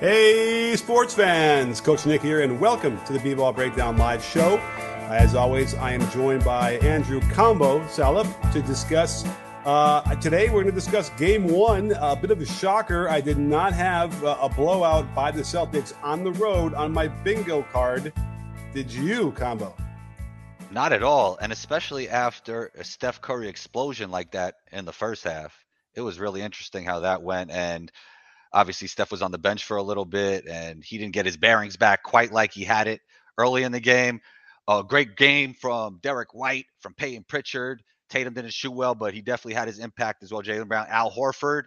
Hey, sports fans! Coach Nick here, and welcome to the B-Ball Breakdown Live Show. As always, I am joined by Andrew Combo Salop to discuss. Uh, today, we're going to discuss Game One. A bit of a shocker. I did not have uh, a blowout by the Celtics on the road on my bingo card. Did you, Combo? Not at all, and especially after a Steph Curry explosion like that in the first half. It was really interesting how that went, and Obviously, Steph was on the bench for a little bit and he didn't get his bearings back quite like he had it early in the game. A great game from Derrick White, from Payton Pritchard. Tatum didn't shoot well, but he definitely had his impact as well. Jaylen Brown, Al Horford.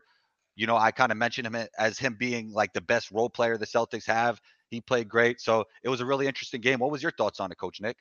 You know, I kind of mentioned him as him being like the best role player the Celtics have. He played great. So it was a really interesting game. What was your thoughts on it, Coach Nick?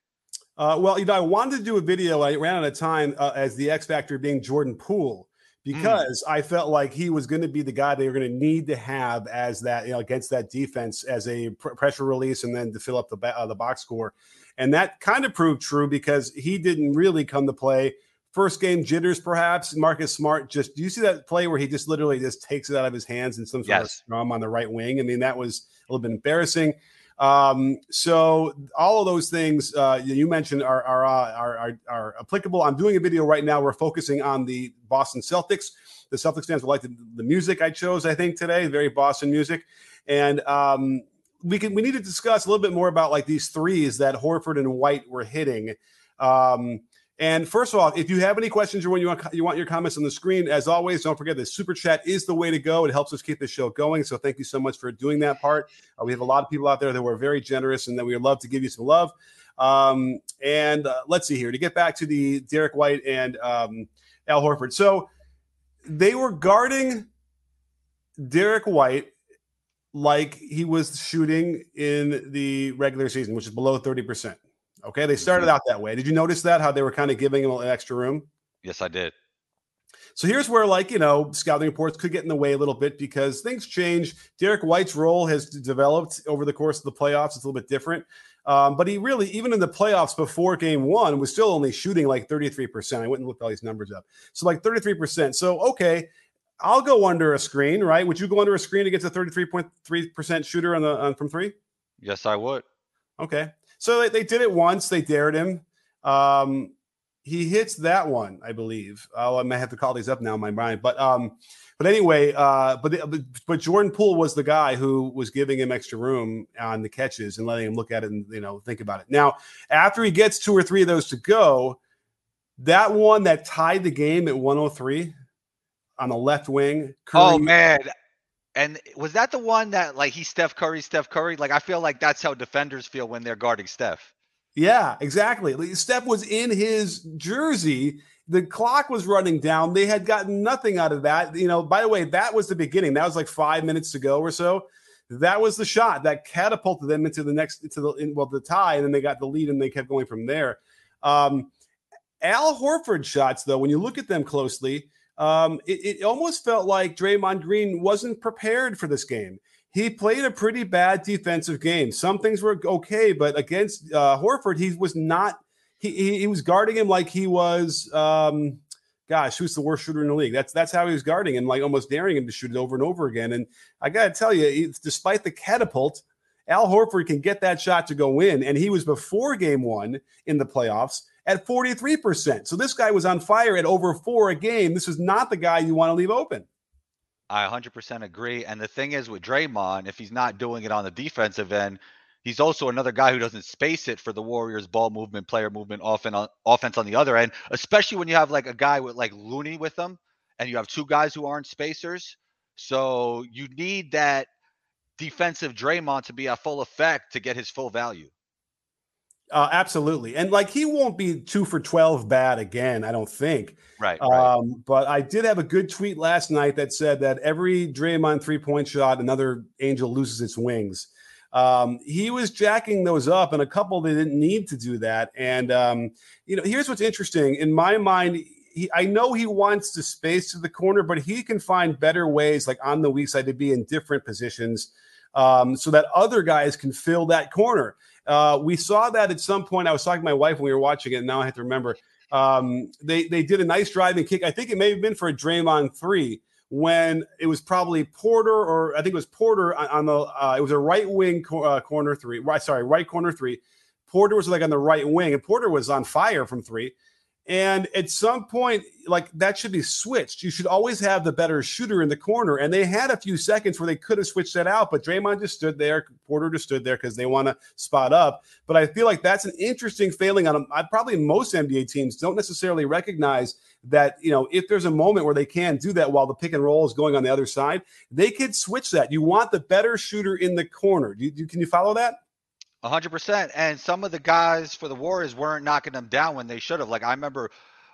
Uh, well, you know, I wanted to do a video. I ran out of time uh, as the X Factor being Jordan Poole. Mm. because mm. I felt like he was going to be the guy they were going to need to have as that you know against that defense as a pr- pressure release and then to fill up the ba- uh, the box score, and that kind of proved true because he didn't really come to play. First game jitters, perhaps. Marcus Smart just do you see that play where he just literally just takes it out of his hands and some sort yes. of scrum on the right wing? I mean, that was a little bit embarrassing. Um, so all of those things uh, you mentioned are are, uh, are, are are applicable. I'm doing a video right now. We're focusing on the Boston Celtics. The Celtics fans will like the, the music I chose. I think today, very Boston music, and um, we can we need to discuss a little bit more about like these threes that Horford and White were hitting. Um, and first of all, if you have any questions or when you want you want your comments on the screen, as always, don't forget the super chat is the way to go. It helps us keep the show going. So thank you so much for doing that part. Uh, we have a lot of people out there that were very generous and that we would love to give you some love. Um, and uh, let's see here to get back to the Derrick White and um, Al Horford. So they were guarding Derrick White like he was shooting in the regular season, which is below thirty percent. Okay, they started mm-hmm. out that way. Did you notice that how they were kind of giving him an extra room? Yes, I did. So here's where, like, you know, scouting reports could get in the way a little bit because things change. Derrick White's role has developed over the course of the playoffs. It's a little bit different. Um, but he really, even in the playoffs before game one, was still only shooting like 33%. I went and looked all these numbers up. So, like 33%. So, okay, I'll go under a screen, right? Would you go under a screen against a 33.3% shooter on the on, from three? Yes, I would. Okay. So they, they did it once. They dared him. Um, he hits that one, I believe. Oh, I may have to call these up now in my mind, but um, but anyway, uh, but the, but Jordan Poole was the guy who was giving him extra room on the catches and letting him look at it and you know think about it. Now, after he gets two or three of those to go, that one that tied the game at 103 on the left wing. Curry, oh man, and was that the one that like he Steph Curry, Steph Curry? Like I feel like that's how defenders feel when they're guarding Steph. Yeah, exactly. Steph was in his jersey. The clock was running down. They had gotten nothing out of that. You know, by the way, that was the beginning. That was like five minutes to go or so. That was the shot that catapulted them into the next, into the well, the tie, and then they got the lead, and they kept going from there. Um, Al Horford shots, though, when you look at them closely, um, it, it almost felt like Draymond Green wasn't prepared for this game. He played a pretty bad defensive game. Some things were okay, but against uh, Horford, he was not. He, he, he was guarding him like he was. Um, gosh, who's the worst shooter in the league? That's that's how he was guarding him, like almost daring him to shoot it over and over again. And I got to tell you, despite the catapult, Al Horford can get that shot to go in, and he was before Game One in the playoffs at 43%. So this guy was on fire at over four a game. This is not the guy you want to leave open. I 100% agree. And the thing is with Draymond, if he's not doing it on the defensive end, he's also another guy who doesn't space it for the Warriors ball movement, player movement, offense on, offense on the other end, especially when you have like a guy with like Looney with them and you have two guys who aren't spacers. So you need that defensive Draymond to be at full effect to get his full value. Uh, absolutely. And like he won't be two for 12 bad again, I don't think. Right. Um, right. but I did have a good tweet last night that said that every Draymond three point shot, another angel loses its wings. Um, he was jacking those up, and a couple they didn't need to do that. And um, you know, here's what's interesting in my mind. He, I know he wants to space to the corner, but he can find better ways, like on the weak side, to be in different positions um, so that other guys can fill that corner. Uh, we saw that at some point. I was talking to my wife when we were watching it. And now I have to remember. Um, they they did a nice driving kick. I think it may have been for a Draymond three when it was probably Porter or I think it was Porter on, on the. Uh, it was a right wing co- uh, corner three. Right, sorry, right corner three. Porter was like on the right wing, and Porter was on fire from three. And at some point, like that should be switched. You should always have the better shooter in the corner. And they had a few seconds where they could have switched that out, but Draymond just stood there. Porter just stood there because they want to spot up. But I feel like that's an interesting failing on them. I probably most NBA teams don't necessarily recognize that, you know, if there's a moment where they can do that while the pick and roll is going on the other side, they could switch that. You want the better shooter in the corner. Do you, can you follow that? Hundred percent. And some of the guys for the Warriors weren't knocking them down when they should have. Like I remember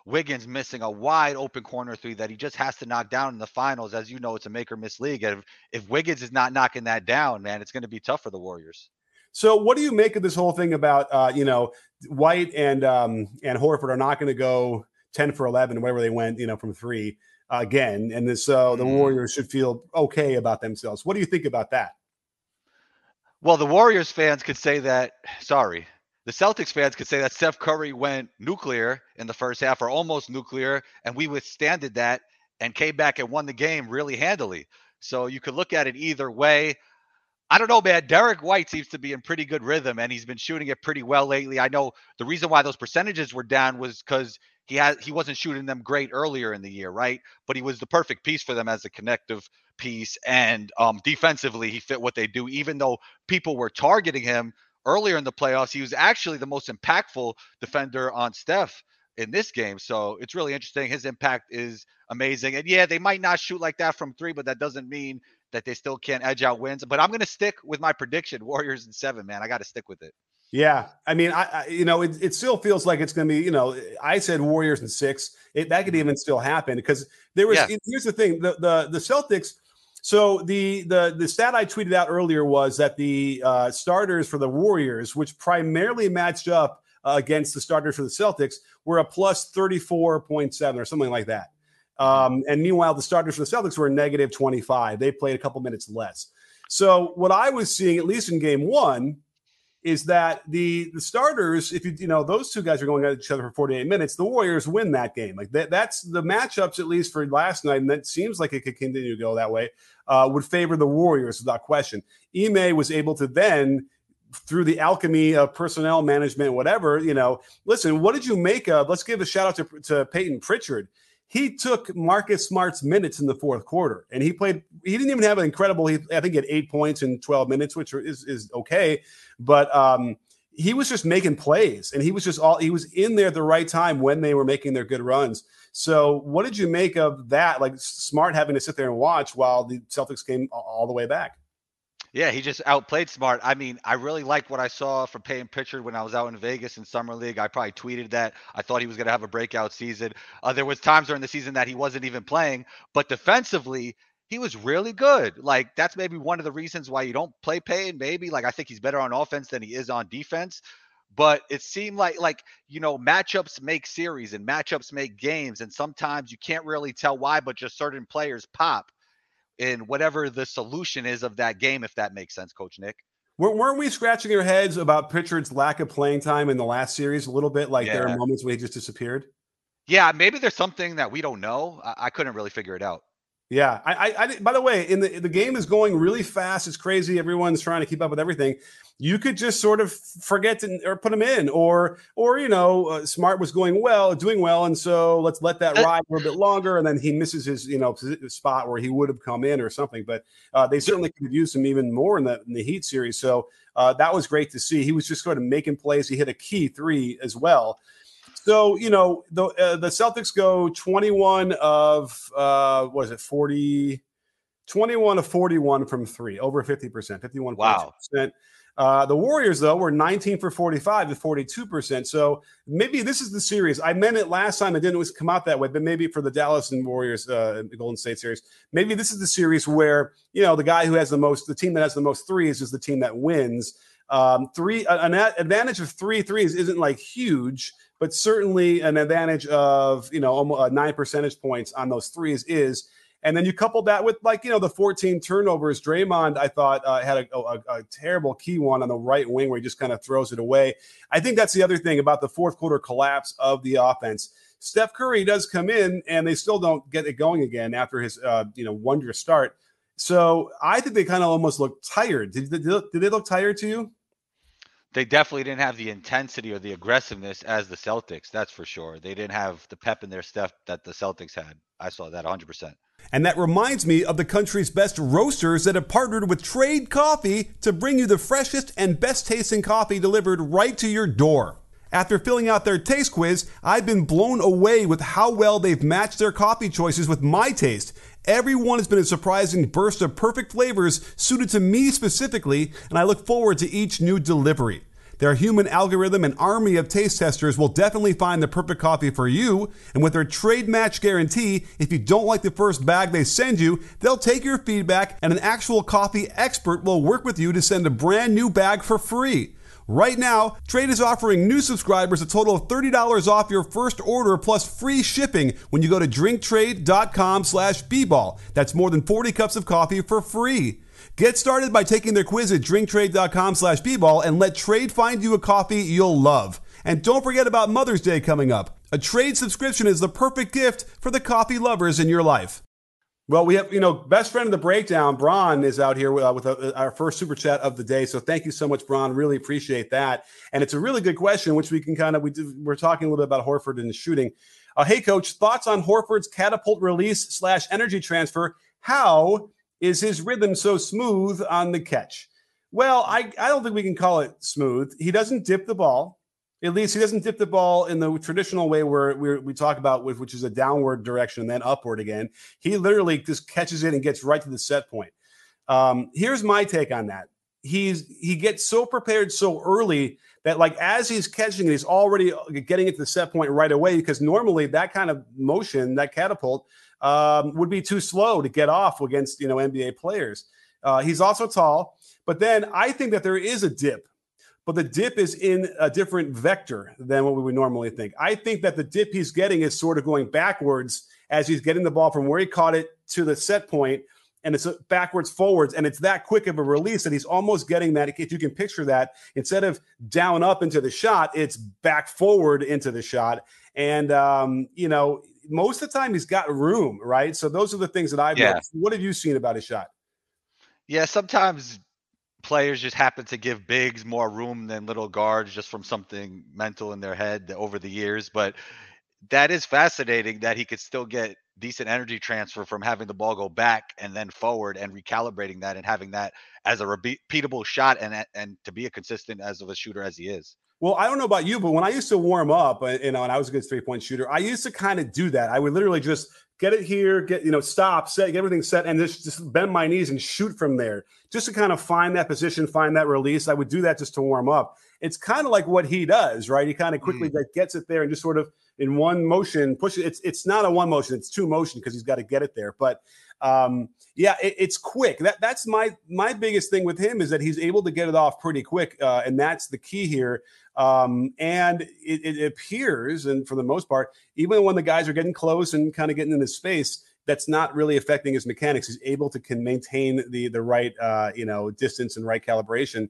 Wiggins missing a wide open corner three that he just has to knock down in the finals. As you know, it's a make or miss league. And if, if Wiggins is not knocking that down, man, it's going to be tough for the Warriors. So, what do you make of this whole thing about uh, you know White and um, and Horford are not going to go ten for eleven, wherever they went, you know, from three uh, again, and this, so the mm. Warriors should feel okay about themselves. What do you think about that? Well, the Warriors fans could say that. Sorry, the Celtics fans could say that Steph Curry went nuclear in the first half, or almost nuclear, and we withstanded that and came back and won the game really handily. So you could look at it either way. I don't know, man. Derrick White seems to be in pretty good rhythm, and he's been shooting it pretty well lately. I know the reason why those percentages were down was because he had he wasn't shooting them great earlier in the year, right? But he was the perfect piece for them as a connective piece, and um, defensively he fit what they do. Even though people were targeting him earlier in the playoffs, he was actually the most impactful defender on Steph in this game. So it's really interesting. His impact is amazing, and yeah, they might not shoot like that from three, but that doesn't mean that they still can't edge out wins. But I'm going to stick with my prediction: Warriors in seven. Man, I got to stick with it. Yeah, I mean, I, I you know, it, it still feels like it's going to be, you know, I said Warriors and six. It, that could mm-hmm. even still happen because there was. Yeah. Here's the thing: the the the Celtics. So the the the stat I tweeted out earlier was that the uh, starters for the Warriors, which primarily matched up uh, against the starters for the Celtics, were a plus thirty four point seven or something like that. Mm-hmm. Um, and meanwhile, the starters for the Celtics were negative twenty five. They played a couple minutes less. So what I was seeing, at least in Game One is that the the starters, if you you know those two guys are going at each other for 48 minutes, the Warriors win that game. Like that, that's the matchups at least for last night, and that seems like it could continue to go that way. Uh, would favor the Warriors without question. Ime was able to then through the alchemy of personnel management, whatever, you know, listen, what did you make of? Let's give a shout out to, to Payton Pritchard he took Marcus Smart's minutes in the fourth quarter, and he played. He didn't even have an incredible. He, I think, he had eight points in twelve minutes, which is is okay, but um, he was just making plays, and he was just all. He was in there at the right time when they were making their good runs. So, what did you make of that? Like Smart having to sit there and watch while the Celtics came all the way back. Yeah, he just outplayed Smart. I mean, I really liked what I saw from Payton Pritchard when I was out in Vegas in summer league. I probably tweeted that I thought he was going to have a breakout season. Uh, there was times during the season that he wasn't even playing, but defensively, he was really good. Like that's maybe one of the reasons why you don't play Payton. Maybe like I think he's better on offense than he is on defense. But it seemed like like you know matchups make series and matchups make games, and sometimes you can't really tell why, but just certain players pop in whatever the solution is of that game, if that makes sense, Coach Nick. Weren't we scratching our heads about Pritchard's lack of playing time in the last series a little bit? Like yeah. there are moments where he just disappeared. Yeah, maybe there's something that we don't know. I, I couldn't really figure it out. Yeah, I, I, I, by the way, in the the game is going really fast. It's crazy. Everyone's trying to keep up with everything. You could just sort of forget to or put them in, or or you know, uh, Smart was going well, doing well, and so let's let that uh, ride for a bit longer, and then he misses his you know spot where he would have come in or something. But uh, they certainly could have used him even more in the in the Heat series. So uh, that was great to see. He was just sort of making plays. He hit a key three as well. So you know the uh, the Celtics go 21 of uh, what is it 40, 21 of 41 from three, over 50 percent, 51 wow. percent. Uh, the Warriors, though, were 19 for 45 to 42%. So maybe this is the series. I meant it last time. It didn't come out that way, but maybe for the Dallas and Warriors, uh, Golden State series, maybe this is the series where, you know, the guy who has the most, the team that has the most threes is the team that wins. Um, three, an advantage of three threes isn't like huge, but certainly an advantage of, you know, almost uh, nine percentage points on those threes is. And then you couple that with like you know the 14 turnovers. Draymond, I thought uh, had a, a, a, terrible key one on the right wing where he just kind of throws it away. I think that's the other thing about the fourth quarter collapse of the offense. Steph Curry does come in and they still don't get it going again after his uh, you know wonder start. So I think they kind of almost look tired. Did, did, did they look tired to you? They definitely didn't have the intensity or the aggressiveness as the Celtics. That's for sure. They didn't have the pep in their step that the Celtics had. I saw that 100%. And that reminds me of the country's best roasters that have partnered with Trade Coffee to bring you the freshest and best tasting coffee delivered right to your door. After filling out their taste quiz, I've been blown away with how well they've matched their coffee choices with my taste. Everyone has been a surprising burst of perfect flavors suited to me specifically, and I look forward to each new delivery. Their human algorithm and army of taste testers will definitely find the perfect coffee for you. And with their trade match guarantee, if you don't like the first bag they send you, they'll take your feedback and an actual coffee expert will work with you to send a brand new bag for free. Right now, Trade is offering new subscribers a total of $30 off your first order plus free shipping when you go to drinktrade.com slash bball. That's more than 40 cups of coffee for free. Get started by taking their quiz at drinktrade.com slash bball and let Trade find you a coffee you'll love. And don't forget about Mother's Day coming up. A Trade subscription is the perfect gift for the coffee lovers in your life. Well, we have, you know, best friend of the breakdown, Braun, is out here uh, with uh, our first super chat of the day. So thank you so much, Braun. Really appreciate that. And it's a really good question, which we can kind of, we do, we're talking a little bit about Horford and the shooting. Uh, hey, coach, thoughts on Horford's catapult release slash energy transfer? How is his rhythm so smooth on the catch? Well, I, I don't think we can call it smooth. He doesn't dip the ball. At least he doesn't dip the ball in the traditional way where we we talk about, which is a downward direction and then upward again. He literally just catches it and gets right to the set point. Um, here's my take on that. He's he gets so prepared so early that like as he's catching it, he's already getting it to the set point right away because normally that kind of motion, that catapult, um, would be too slow to get off against you know NBA players. Uh, he's also tall, but then I think that there is a dip, but the dip is in a different vector than what we would normally think. I think that the dip he's getting is sort of going backwards as he's getting the ball from where he caught it to the set point, and it's backwards forwards, and it's that quick of a release that he's almost getting that. If you can picture that, instead of down up into the shot, it's back forward into the shot, and um, you know most of the time he's got room, right? So those are the things that I've. Yeah. What have you seen about his shot? Yeah, sometimes players just happen to give bigs more room than little guards just from something mental in their head over the years. But that is fascinating that he could still get decent energy transfer from having the ball go back and then forward and recalibrating that and having that as a repeatable shot and and to be a consistent as of a shooter as he is. Well, I don't know about you, but when I used to warm up, uh, you know, and I was a good three point shooter, I used to kind of do that. I would literally just get it here, get you know, stop, set, get everything set, and just just bend my knees and shoot from there, just to kind of find that position, find that release. I would do that just to warm up. It's kind of like what he does, right? He kind of quickly mm. gets it there and just sort of in one motion pushes. it. It's it's not a one motion; it's two motion because he's got to get it there. But um, yeah, it, it's quick. That that's my my biggest thing with him is that he's able to get it off pretty quick, uh, and that's the key here. Um, and it, it, appears, and for the most part, even when the guys are getting close and kind of getting in his space, that's not really affecting his mechanics. He's able to can maintain the the right uh, you know distance and right calibration.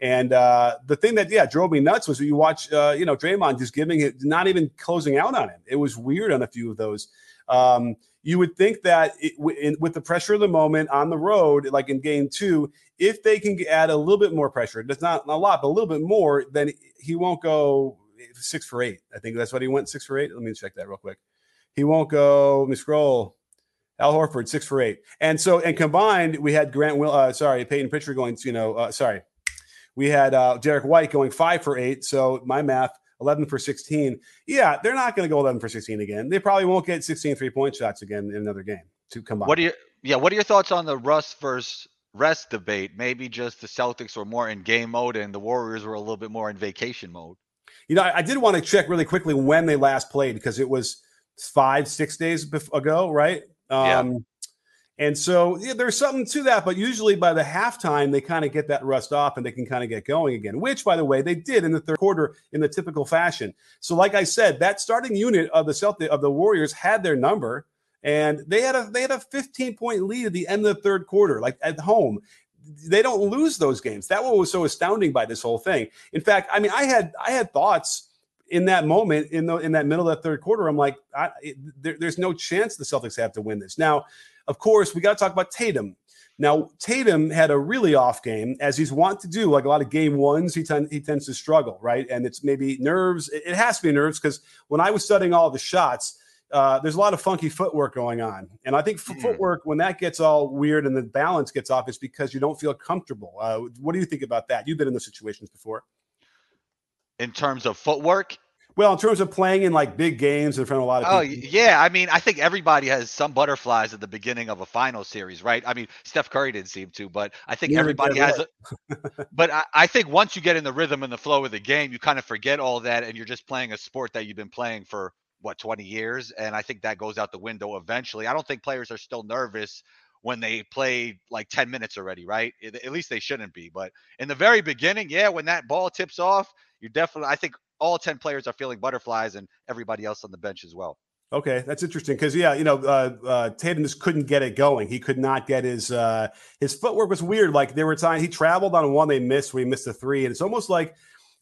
And uh, the thing that yeah drove me nuts was you watch uh, you know Draymond just giving it, not even closing out on him. It was weird on a few of those. Um, you would think that it, in, with the pressure of the moment on the road, like in game two, if they can add a little bit more pressure, that's not a lot, but a little bit more, then he won't go six for eight. I think that's what he went six for eight. Let me check that real quick. He won't go. Let me scroll. Al Horford six for eight, and so and combined we had Grant Will. Uh, sorry, Payton Pritchard going. You know, uh, sorry, we had uh, Derrick White going five for eight. So my math, 11 for 16. Yeah, they're not going to go 11 for 16 again. They probably won't get 16 three point shots again in another game to combine. What are your yeah? What are your thoughts on the rust versus rest debate. Maybe just the Celtics were more in game mode and the Warriors were a little bit more in vacation mode. You know, I, I did want to check really quickly when they last played because it was five, six days ago, right? Um, yeah. And so yeah, there's something to that, but usually by the halftime, they kind of get that rust off and they can kind of get going again, which, by the way, they did in the third quarter in the typical fashion. So, like I said, that starting unit of the Celtic of the Warriors had their number, and they had a they had a 15 point lead at the end of the third quarter, like at home. They don't lose those games. That one was so astounding by this whole thing. In fact, I mean, I had I had thoughts in that moment in the in that middle of that third quarter. I'm like, I, there, there's no chance the Celtics have to win this now. Of course, we got to talk about Tatum. Now, Tatum had a really off game, as he's wont to do. Like a lot of game ones, he, ten- he tends to struggle, right? And it's maybe nerves. It has to be nerves because when I was studying all the shots, uh, there's a lot of funky footwork going on. And I think f- mm. footwork, when that gets all weird and the balance gets off, it's because you don't feel comfortable. Uh, what do you think about that? You've been in those situations before. In terms of footwork, well, in terms of playing in like big games in front of a lot of people. oh, people. yeah. I mean, I think everybody has some butterflies at the beginning of a final series, right? I mean, Steph Curry didn't seem to, but I think everybody has. A, but I, I, think once you get in the rhythm and the flow of the game, you kind of forget all that, and you're just playing a sport that you've been playing for what 20 years, and I think that goes out the window eventually. I don't think players are still nervous when they play like 10 minutes already, right? At least they shouldn't be. But in the very beginning, yeah, when that ball tips off, you're definitely. I think all 10 players are feeling butterflies and everybody else on the bench as well. Okay, that's interesting because yeah, you know, uh, uh, Tatum just couldn't get it going. He could not get his uh, his footwork was weird. Like there were times he traveled on one, they missed we missed a three, and it's almost like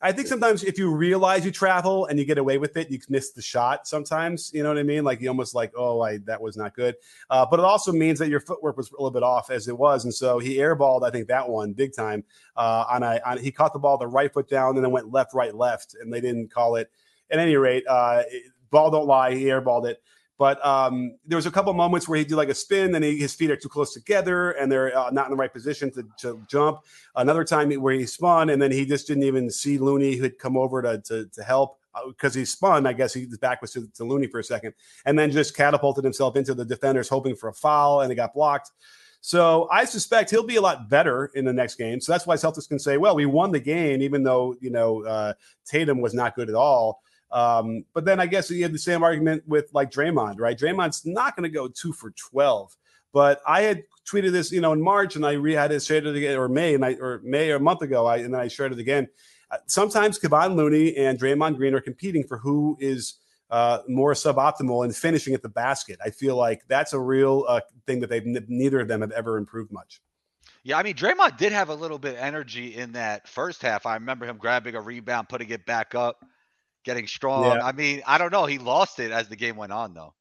I think sometimes if you realize you travel and you get away with it, you miss the shot. Sometimes, you know what I mean? Like you almost like, oh, I that was not good. Uh, but it also means that your footwork was a little bit off as it was, and so he airballed. I think that one big time. Uh, on a on, he caught the ball the right foot down and then went left, right, left, and they didn't call it. At any rate, uh, ball don't lie. He airballed it. But um, there was a couple moments where he did like a spin, and he, his feet are too close together, and they're uh, not in the right position to, to, jump. Another time where he spun, and then he just didn't even see Looney who had come over to to, to help because uh, he spun. I guess his back was to, to Looney for a second, and then just catapulted himself into the defenders, hoping for a foul, and it got blocked. So I suspect he'll be a lot better in the next game. So that's why Celtics can say, "Well, we won the game, even though you know uh, Tatum was not good at all." Um, but then I guess you have the same argument with like Draymond, right? Draymond's not going to go two for 12. But I had tweeted this, you know, in March, and I re had it shared it again, or May, and I or May or a month ago, I and then I shared it again. Uh, sometimes Kevon Looney and Draymond Green are competing for who is uh, more suboptimal in finishing at the basket. I feel like that's a real uh, thing that they've neither of them have ever improved much. Yeah, I mean Draymond did have a little bit of energy in that first half. I remember him grabbing a rebound, putting it back up getting strong. Yeah. I mean, I don't know. He lost it as the game went on, though.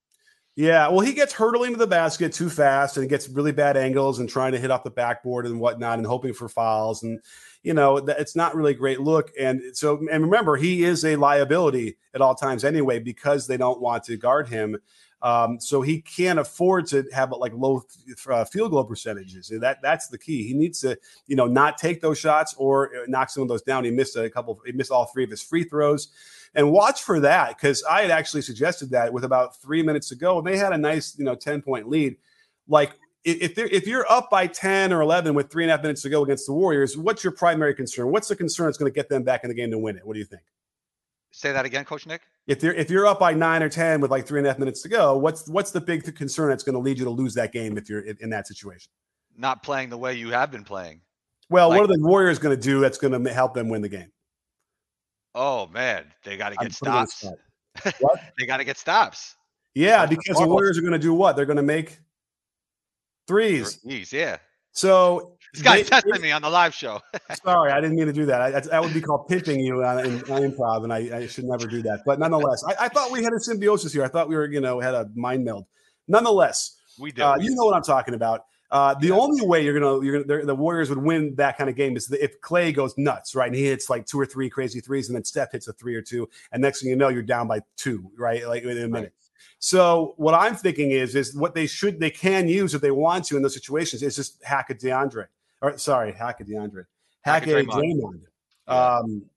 Yeah, well, he gets hurtling to the basket too fast and gets really bad angles and trying to hit off the backboard and whatnot and hoping for fouls. And, you know, it's not really a great look. And so, and remember, he is a liability at all times anyway because they don't want to guard him. Um, so he can't afford to have like low uh, field goal percentages. That that's the key. He needs to, you know, not take those shots or uh, knock some of those down. He missed a couple. He missed all three of his free throws. And watch for that because I had actually suggested that with about three minutes to go. And they had a nice, you know, 10 point lead. Like if if you're up by 10 or 11 with three and a half minutes to go against the Warriors, what's your primary concern? What's the concern that's going to get them back in the game to win it? What do you think? Say that again, Coach Nick. If you're if you're up by nine or ten with like three and a half minutes to go, what's what's the big concern that's going to lead you to lose that game if you're in, in that situation? Not playing the way you have been playing. Well, like, what are the Warriors going to do that's going to help them win the game? Oh man, they got to get stops. What? they got to get stops. Yeah, because the Warriors are going to do what? They're going to make threes. Threes, yeah. So this guy testing me on the live show. sorry, I didn't mean to do that. I, that would be called pimping you on, in, on improv, and I, I, should never do that. But nonetheless, I, I, thought we had a symbiosis here. I thought we were, you know, had a mind meld. Nonetheless, we do. Uh, you know what I'm talking about. Uh, the yeah. only way you're gonna, you're gonna, the Warriors would win that kind of game is if Klay goes nuts, right? And he hits like two or three crazy threes, and then Steph hits a three or two, and next thing you know, you're down by two, right? Like in a minute. Right. So what I'm thinking is, is what they should, they can use if they want to in those situations is just hack a DeAndre or sorry, hack a DeAndre, hack, hack a Draymond. Draymond. Um,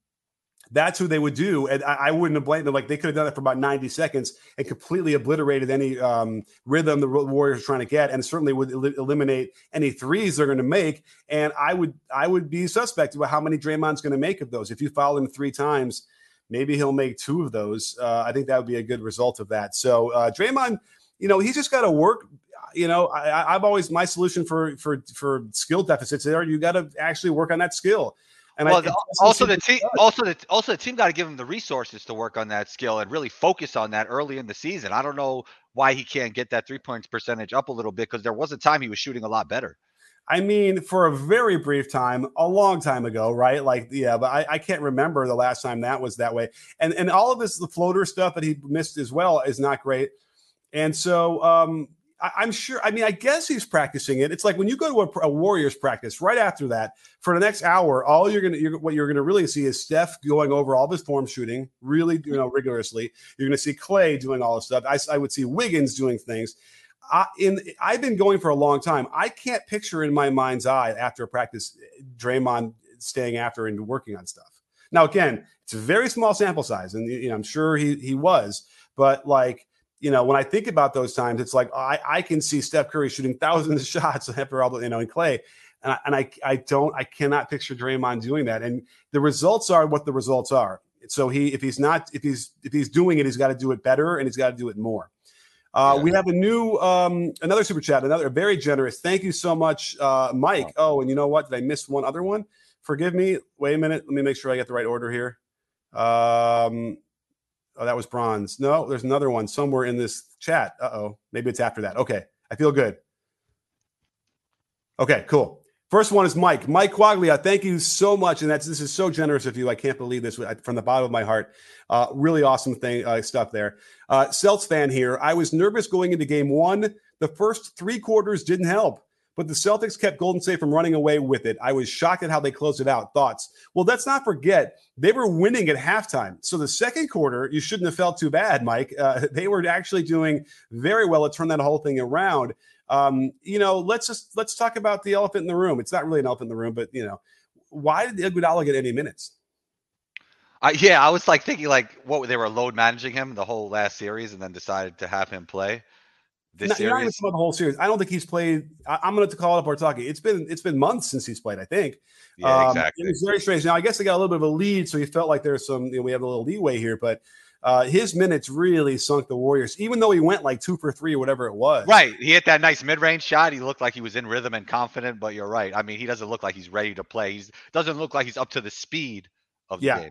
that's who they would do. And I, I wouldn't have blamed them. Like they could have done it for about 90 seconds and completely obliterated any um, rhythm the Warriors are trying to get, and certainly would el- eliminate any threes they're going to make. And I would I would be suspect about how many Draymond's going to make of those. If you foul him three times, maybe he'll make two of those. Uh, I think that would be a good result of that. So uh, Draymond, you know, he's just got to work you know, I, have always my solution for for for skill deficits there. You got to actually work on that skill. And well, I, the, also the team, also the also the team got to give him the resources to work on that skill and really focus on that early in the season. I don't know why he can't get that three points percentage up a little bit because there was a time he was shooting a lot better. I mean, for a very brief time, a long time ago, right? Like, yeah, but I, I, can't remember the last time that was that way. And and all of this, the floater stuff that he missed as well, is not great. And so, um, I, am sure. I mean, I guess he's practicing it. It's like when you go to a, a, Warriors practice. Right after that, for the next hour, all you're gonna, you're, what you're gonna really see is Steph going over all of his form shooting, really, you know, rigorously. You're gonna see Klay doing all this stuff. I, I would see Wiggins doing things. I, in I've been going for a long time. I can't picture in my mind's eye after a practice, Draymond staying after and working on stuff. Now, again, it's a very small sample size, and you know, I'm sure he he was, but like you know, when I think about those times, it's like I, I can see Steph Curry shooting thousands of shots after all the, you know, in Klay. And I, and I, I don't, I cannot picture Draymond doing that. And the results are what the results are. So he, if he's not, if he's, if he's doing it, he's got to do it better and he's got to do it more. Uh, yeah. We have a new, um, another super chat, another very generous. Thank you so much, uh, Mike. Oh, and you know what? Did I miss one other one? Forgive me. Wait a minute. Let me make sure I get the right order here. Um, Oh, that was Braun's. No, there's another one somewhere in this chat. Uh oh. Maybe it's after that. Okay. I feel good. Okay, cool. First one is Mike. Mike Quaglia, thank you so much. And that's this is so generous of you. I can't believe this from the bottom of my heart. Uh, really awesome thing uh, stuff there. Uh, Celts fan here. I was nervous going into game one. The first three quarters didn't help but the Celtics kept Golden State from running away with it. I was shocked at how they closed it out. Thoughts? Well, let's not forget they were winning at halftime. So the second quarter, you shouldn't have felt too bad, Mike. Uh, they were actually doing very well to turn that whole thing around. Um, you know, let's just let's talk about the elephant in the room. It's not really an elephant in the room, but you know, why did Iguodala get any minutes? I, yeah, I was like thinking like what they were load managing him the whole last series, and then decided to have him play this not, series. Not even about the whole series. I don't think he's played. I, am going to call it up talking. It's been it's been months since he's played. I think. Yeah, um, exactly. It's very strange. Now I guess they got a little bit of a lead, so he felt like there's some. You know, we have a little leeway here, but. Uh, his minutes really sunk the Warriors, even though he went like two for three or whatever it was. Right. He hit that nice mid range shot. He looked like he was in rhythm and confident, but you're right. I mean, he doesn't look like he's ready to play. He doesn't look like he's up to the speed of the yeah. game.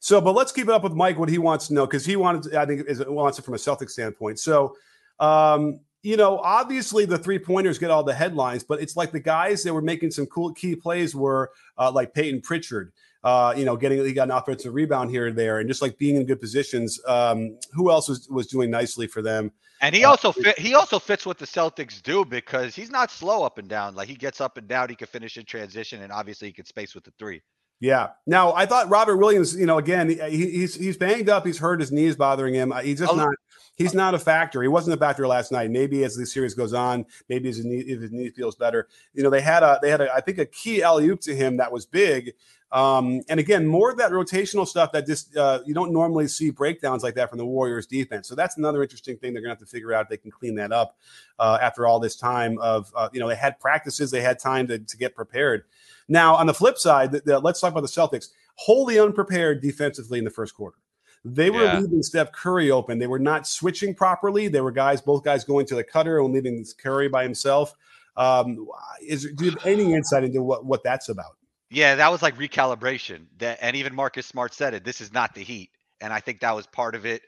So, but let's keep it up with Mike, what he wants to know, because he wanted, I think, is wants it from a Celtic standpoint. So, um, you know, obviously the three pointers get all the headlines, but it's like the guys that were making some cool key plays were uh, like Payton Pritchard. Uh, you know, getting he got an offensive rebound here and there, and just like being in good positions. Um, who else was was doing nicely for them? And he uh, also fit, he also fits what the Celtics do because he's not slow up and down. Like he gets up and down, he can finish in transition, and obviously he can space with the three. Yeah. Now I thought Robert Williams, you know, again, he, he's he's banged up. He's hurt. His knees bothering him. He's just not he's not a factor. He wasn't a factor last night. Maybe as the series goes on, maybe his knee, if his knee feels better. You know, they had a they had a I think a key alley oop to him that was big. Um, and again, more of that rotational stuff that just uh, you don't normally see breakdowns like that from the Warriors defense. So that's another interesting thing they're gonna have to figure out if they can clean that up uh, after all this time of uh, you know they had practices, they had time to, to get prepared. Now on the flip side, the, the, let's talk about the Celtics. Wholly unprepared defensively in the first quarter. They were yeah. leaving Steph Curry open. They were not switching properly. They were guys, both guys going to the cutter and leaving Curry by himself. Um, is do you have any insight into what, what that's about? Yeah, that was like recalibration. That and even Marcus Smart said it. This is not the Heat, and I think that was part of it.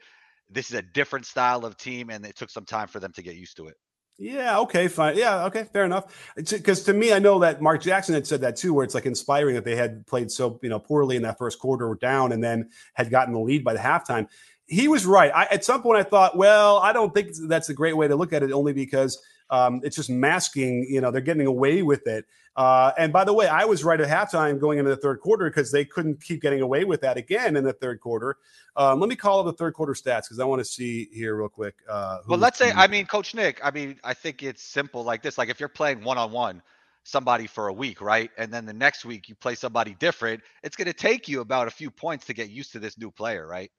This is a different style of team, and it took some time for them to get used to it. Yeah. Okay. Fine. Yeah. Okay. Fair enough. Because to me, I know that Mark Jackson had said that too, where it's like inspiring that they had played so you know poorly in that first quarter, down, and then had gotten the lead by the halftime. He was right. I, at some point, I thought, well, I don't think that's a great way to look at it, only because um, it's just masking. You know, they're getting away with it. Uh, and by the way, I was right at halftime going into the third quarter because they couldn't keep getting away with that again in the third quarter. Um, let me call up the third quarter stats because I want to see here real quick. Uh, well, let's say, I mean, Coach Nick, I mean, I think it's simple like this. Like if you're playing one on one, somebody for a week, right? And then the next week you play somebody different, it's going to take you about a few points to get used to this new player, right?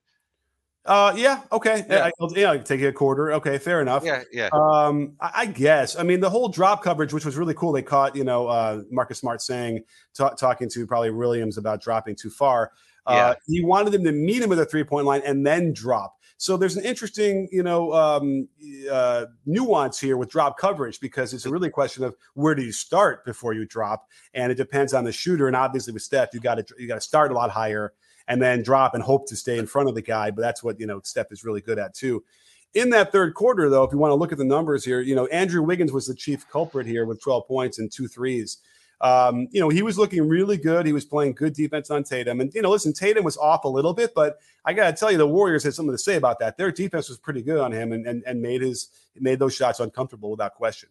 Uh, yeah, okay, yeah, I, yeah, I take a quarter. Okay, fair enough. Yeah, yeah. Um, I, I, guess. I mean, the whole drop coverage, which was really cool. They caught, you know, uh, Marcus Smart saying, talking to probably Williams about dropping too far. Uh, yeah. He wanted them to meet him at the three point line and then drop. So there's an interesting, you know, um, uh, nuance here with drop coverage because it's a really question of where do you start before you drop, and it depends on the shooter. And obviously with Steph, you got to you got to start a lot higher and then drop and hope to stay in front of the guy. But that's what you know Steph is really good at too. In that third quarter, though, if you want to look at the numbers here, you know Andrew Wiggins was the chief culprit here with 12 points and two threes. Um, you know, he was looking really good. He was playing good defense on Tatum. And, you know, listen, Tatum was off a little bit, but I got to tell you, the Warriors had something to say about that. Their defense was pretty good on him and, and, and made his made those shots uncomfortable without question.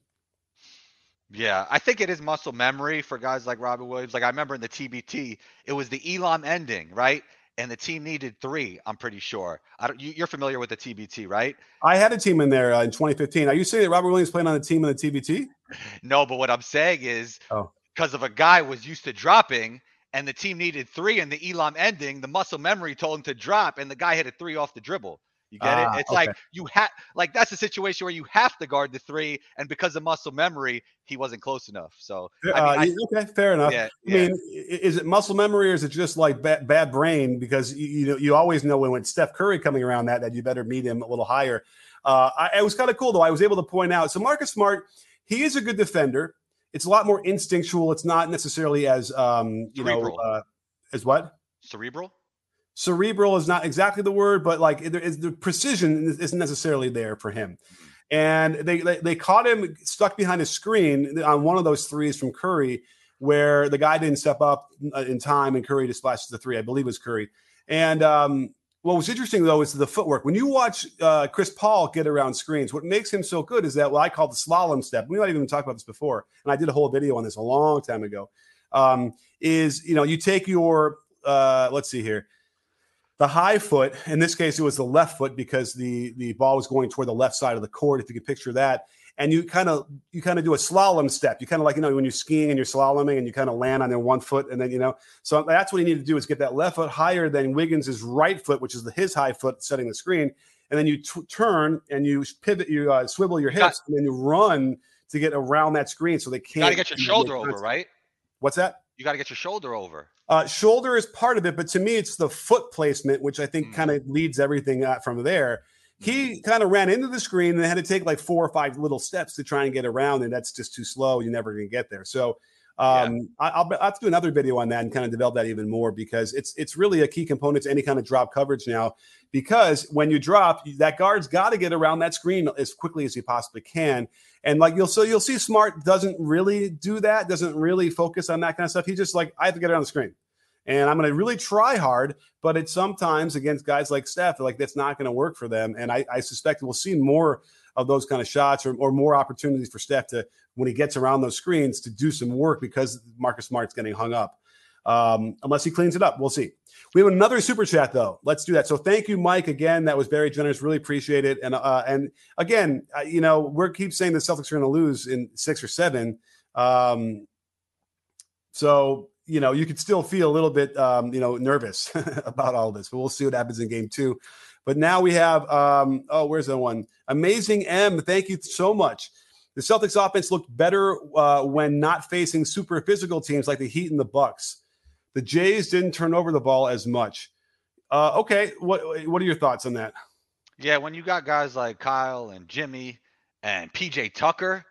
Yeah, I think it is muscle memory for guys like Robert Williams. Like I remember in the TBT, it was the Elam ending, right? And the team needed three. I'm pretty sure. I don't, you, are familiar with the TBT, right? I had a team in there uh, in 2015. Are you saying that Robert Williams playing on the team in the TBT? No, but what I'm saying is, oh because of a guy was used to dropping and the team needed three and the Elam ending, the muscle memory told him to drop and the guy hit a three off the dribble. You get it? Ah, it's okay. like you have like that's a situation where you have to guard the three, and because of muscle memory, he wasn't close enough. So uh, I mean, I, okay, fair enough. Yeah, I mean, is it muscle memory or is it just like bad, bad brain? Because you, you, know you always know when when Steph Curry coming around that that you better meet him a little higher. Uh, I, it was kind of cool though. I was able to point out. So Marcus Smart, he is a good defender it's a lot more instinctual. It's not necessarily as um, you Cerebral. know uh, as what cerebral. Cerebral is not exactly the word, but like there is the precision isn't necessarily there for him. And they, they they caught him stuck behind a screen on one of those threes from Curry, where the guy didn't step up in time, and Curry just splashes the three. I believe was Curry. And um, what was interesting though is the footwork. When you watch uh, Chris Paul get around screens, what makes him so good is that what I call the slalom step. We might even talk about this before, and I did a whole video on this a long time ago. Um, is you know you take your uh, let's see here, the high foot. In this case, it was the left foot because the the ball was going toward the left side of the court. If you could picture that, and you kind of you kind of do a slalom step. You kind of like you know when you're skiing and you're slaloming and you kind of land on their one foot and then you know. So that's what you need to do is get that left foot higher than Wiggins's right foot, which is the, his high foot setting the screen, and then you t- turn and you pivot, you uh, swivel your hips, and then you run to get around that screen so they can't. Got to get your shoulder over, right? What's that? You got to get your shoulder over. Uh, shoulder is part of it, but to me, it's the foot placement, which I think mm. kind of leads everything from there he kind of ran into the screen and had to take like four or five little steps to try and get around, and that's just too slow. You're never going to get there. So um, yeah. I, will have to do another video on that and kind of develop that even more because it's it's really a key component to any kind of drop coverage now. Because when you drop, that guard's got to get around that screen as quickly as he possibly can. And like you'll so you'll see, Smart doesn't really do that, doesn't really focus on that kind of stuff. He's just like, I have to get it on the screen and I'm going to really try hard. But it's sometimes against guys like Steph, like that's not going to work for them. And I, I, suspect we'll see more of those kind of shots or, or more opportunities for Steph to, when he gets around those screens, to do some work because Marcus Smart's getting hung up. Um, unless he cleans it up, we'll see. We have another super chat though. Let's do that. So thank you, Mike. Again, that was very generous. Really appreciate it. And uh, and again, uh, you know, we're keep saying the Celtics are going to lose in six or seven. Um, so you know, you could still feel a little bit, um, you know, nervous about all this, but we'll see what happens in game two. But now we have, um, oh, where's that one? Amazing M. Thank you so much. The Celtics offense looked better uh, when not facing super physical teams like the Heat and the Bucks. The Jays didn't turn over the ball as much. Uh, okay, what what are your thoughts on that? Yeah, when you got guys like Kyle and Jimmy and PJ Tucker,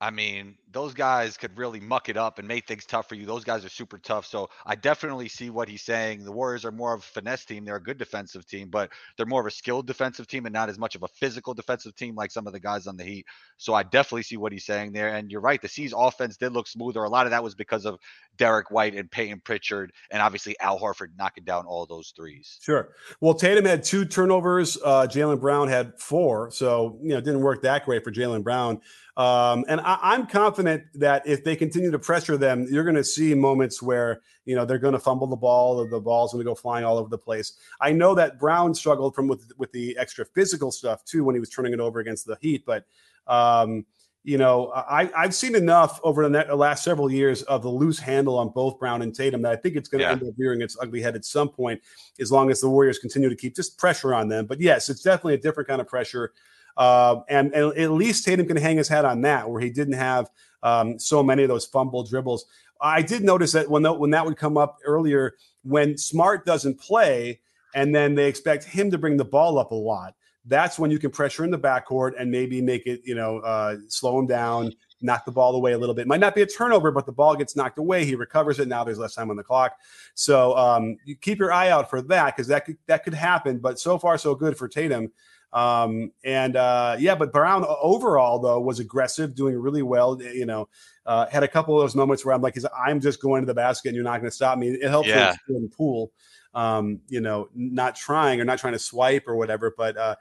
I mean, those guys could really muck it up and make things tough for you. Those guys are super tough. So I definitely see what he's saying. The Warriors are more of a finesse team. They're a good defensive team, but they're more of a skilled defensive team and not as much of a physical defensive team like some of the guys on the Heat. So I definitely see what he's saying there. And you're right. The C's offense did look smoother. A lot of that was because of Derrick White and Payton Pritchard and obviously Al Horford knocking down all those threes. Sure. Well, Tatum had two turnovers. Uh, Jaylen Brown had four. So, you know, it didn't work that great for Jaylen Brown. Um, and I, am confident that if they continue to pressure them, you're going to see moments where you know they're going to fumble the ball, or the ball's going to go flying all over the place. I know that Brown struggled from with with the extra physical stuff too when he was turning it over against the Heat, but um, you know, I, I've seen enough over the last several years of the loose handle on both Brown and Tatum that I think it's going to yeah. end up rearing its ugly head at some point, as long as the Warriors continue to keep just pressure on them. But yes, it's definitely a different kind of pressure. Uh, and, and at least Tatum can hang his hat on that, where he didn't have um, so many of those fumble dribbles. I did notice that when, the, when that would come up earlier, when Smart doesn't play, and then they expect him to bring the ball up a lot that's when you can pressure in the backcourt and maybe make it, you know, uh, slow him down, knock the ball away a little bit. Might not be a turnover, but the ball gets knocked away. He recovers it. Now there's less time on the clock. So um, you keep your eye out for that because that could that could happen. But so far, so good for Tatum. Um, and uh, yeah, but Brown overall though was aggressive, doing really well. You know, uh, had a couple of those moments where I'm like, is I'm just going to the basket and you're not going to stop me. It helps yeah. in pool um, you know, not trying or not trying to swipe or whatever. But uh,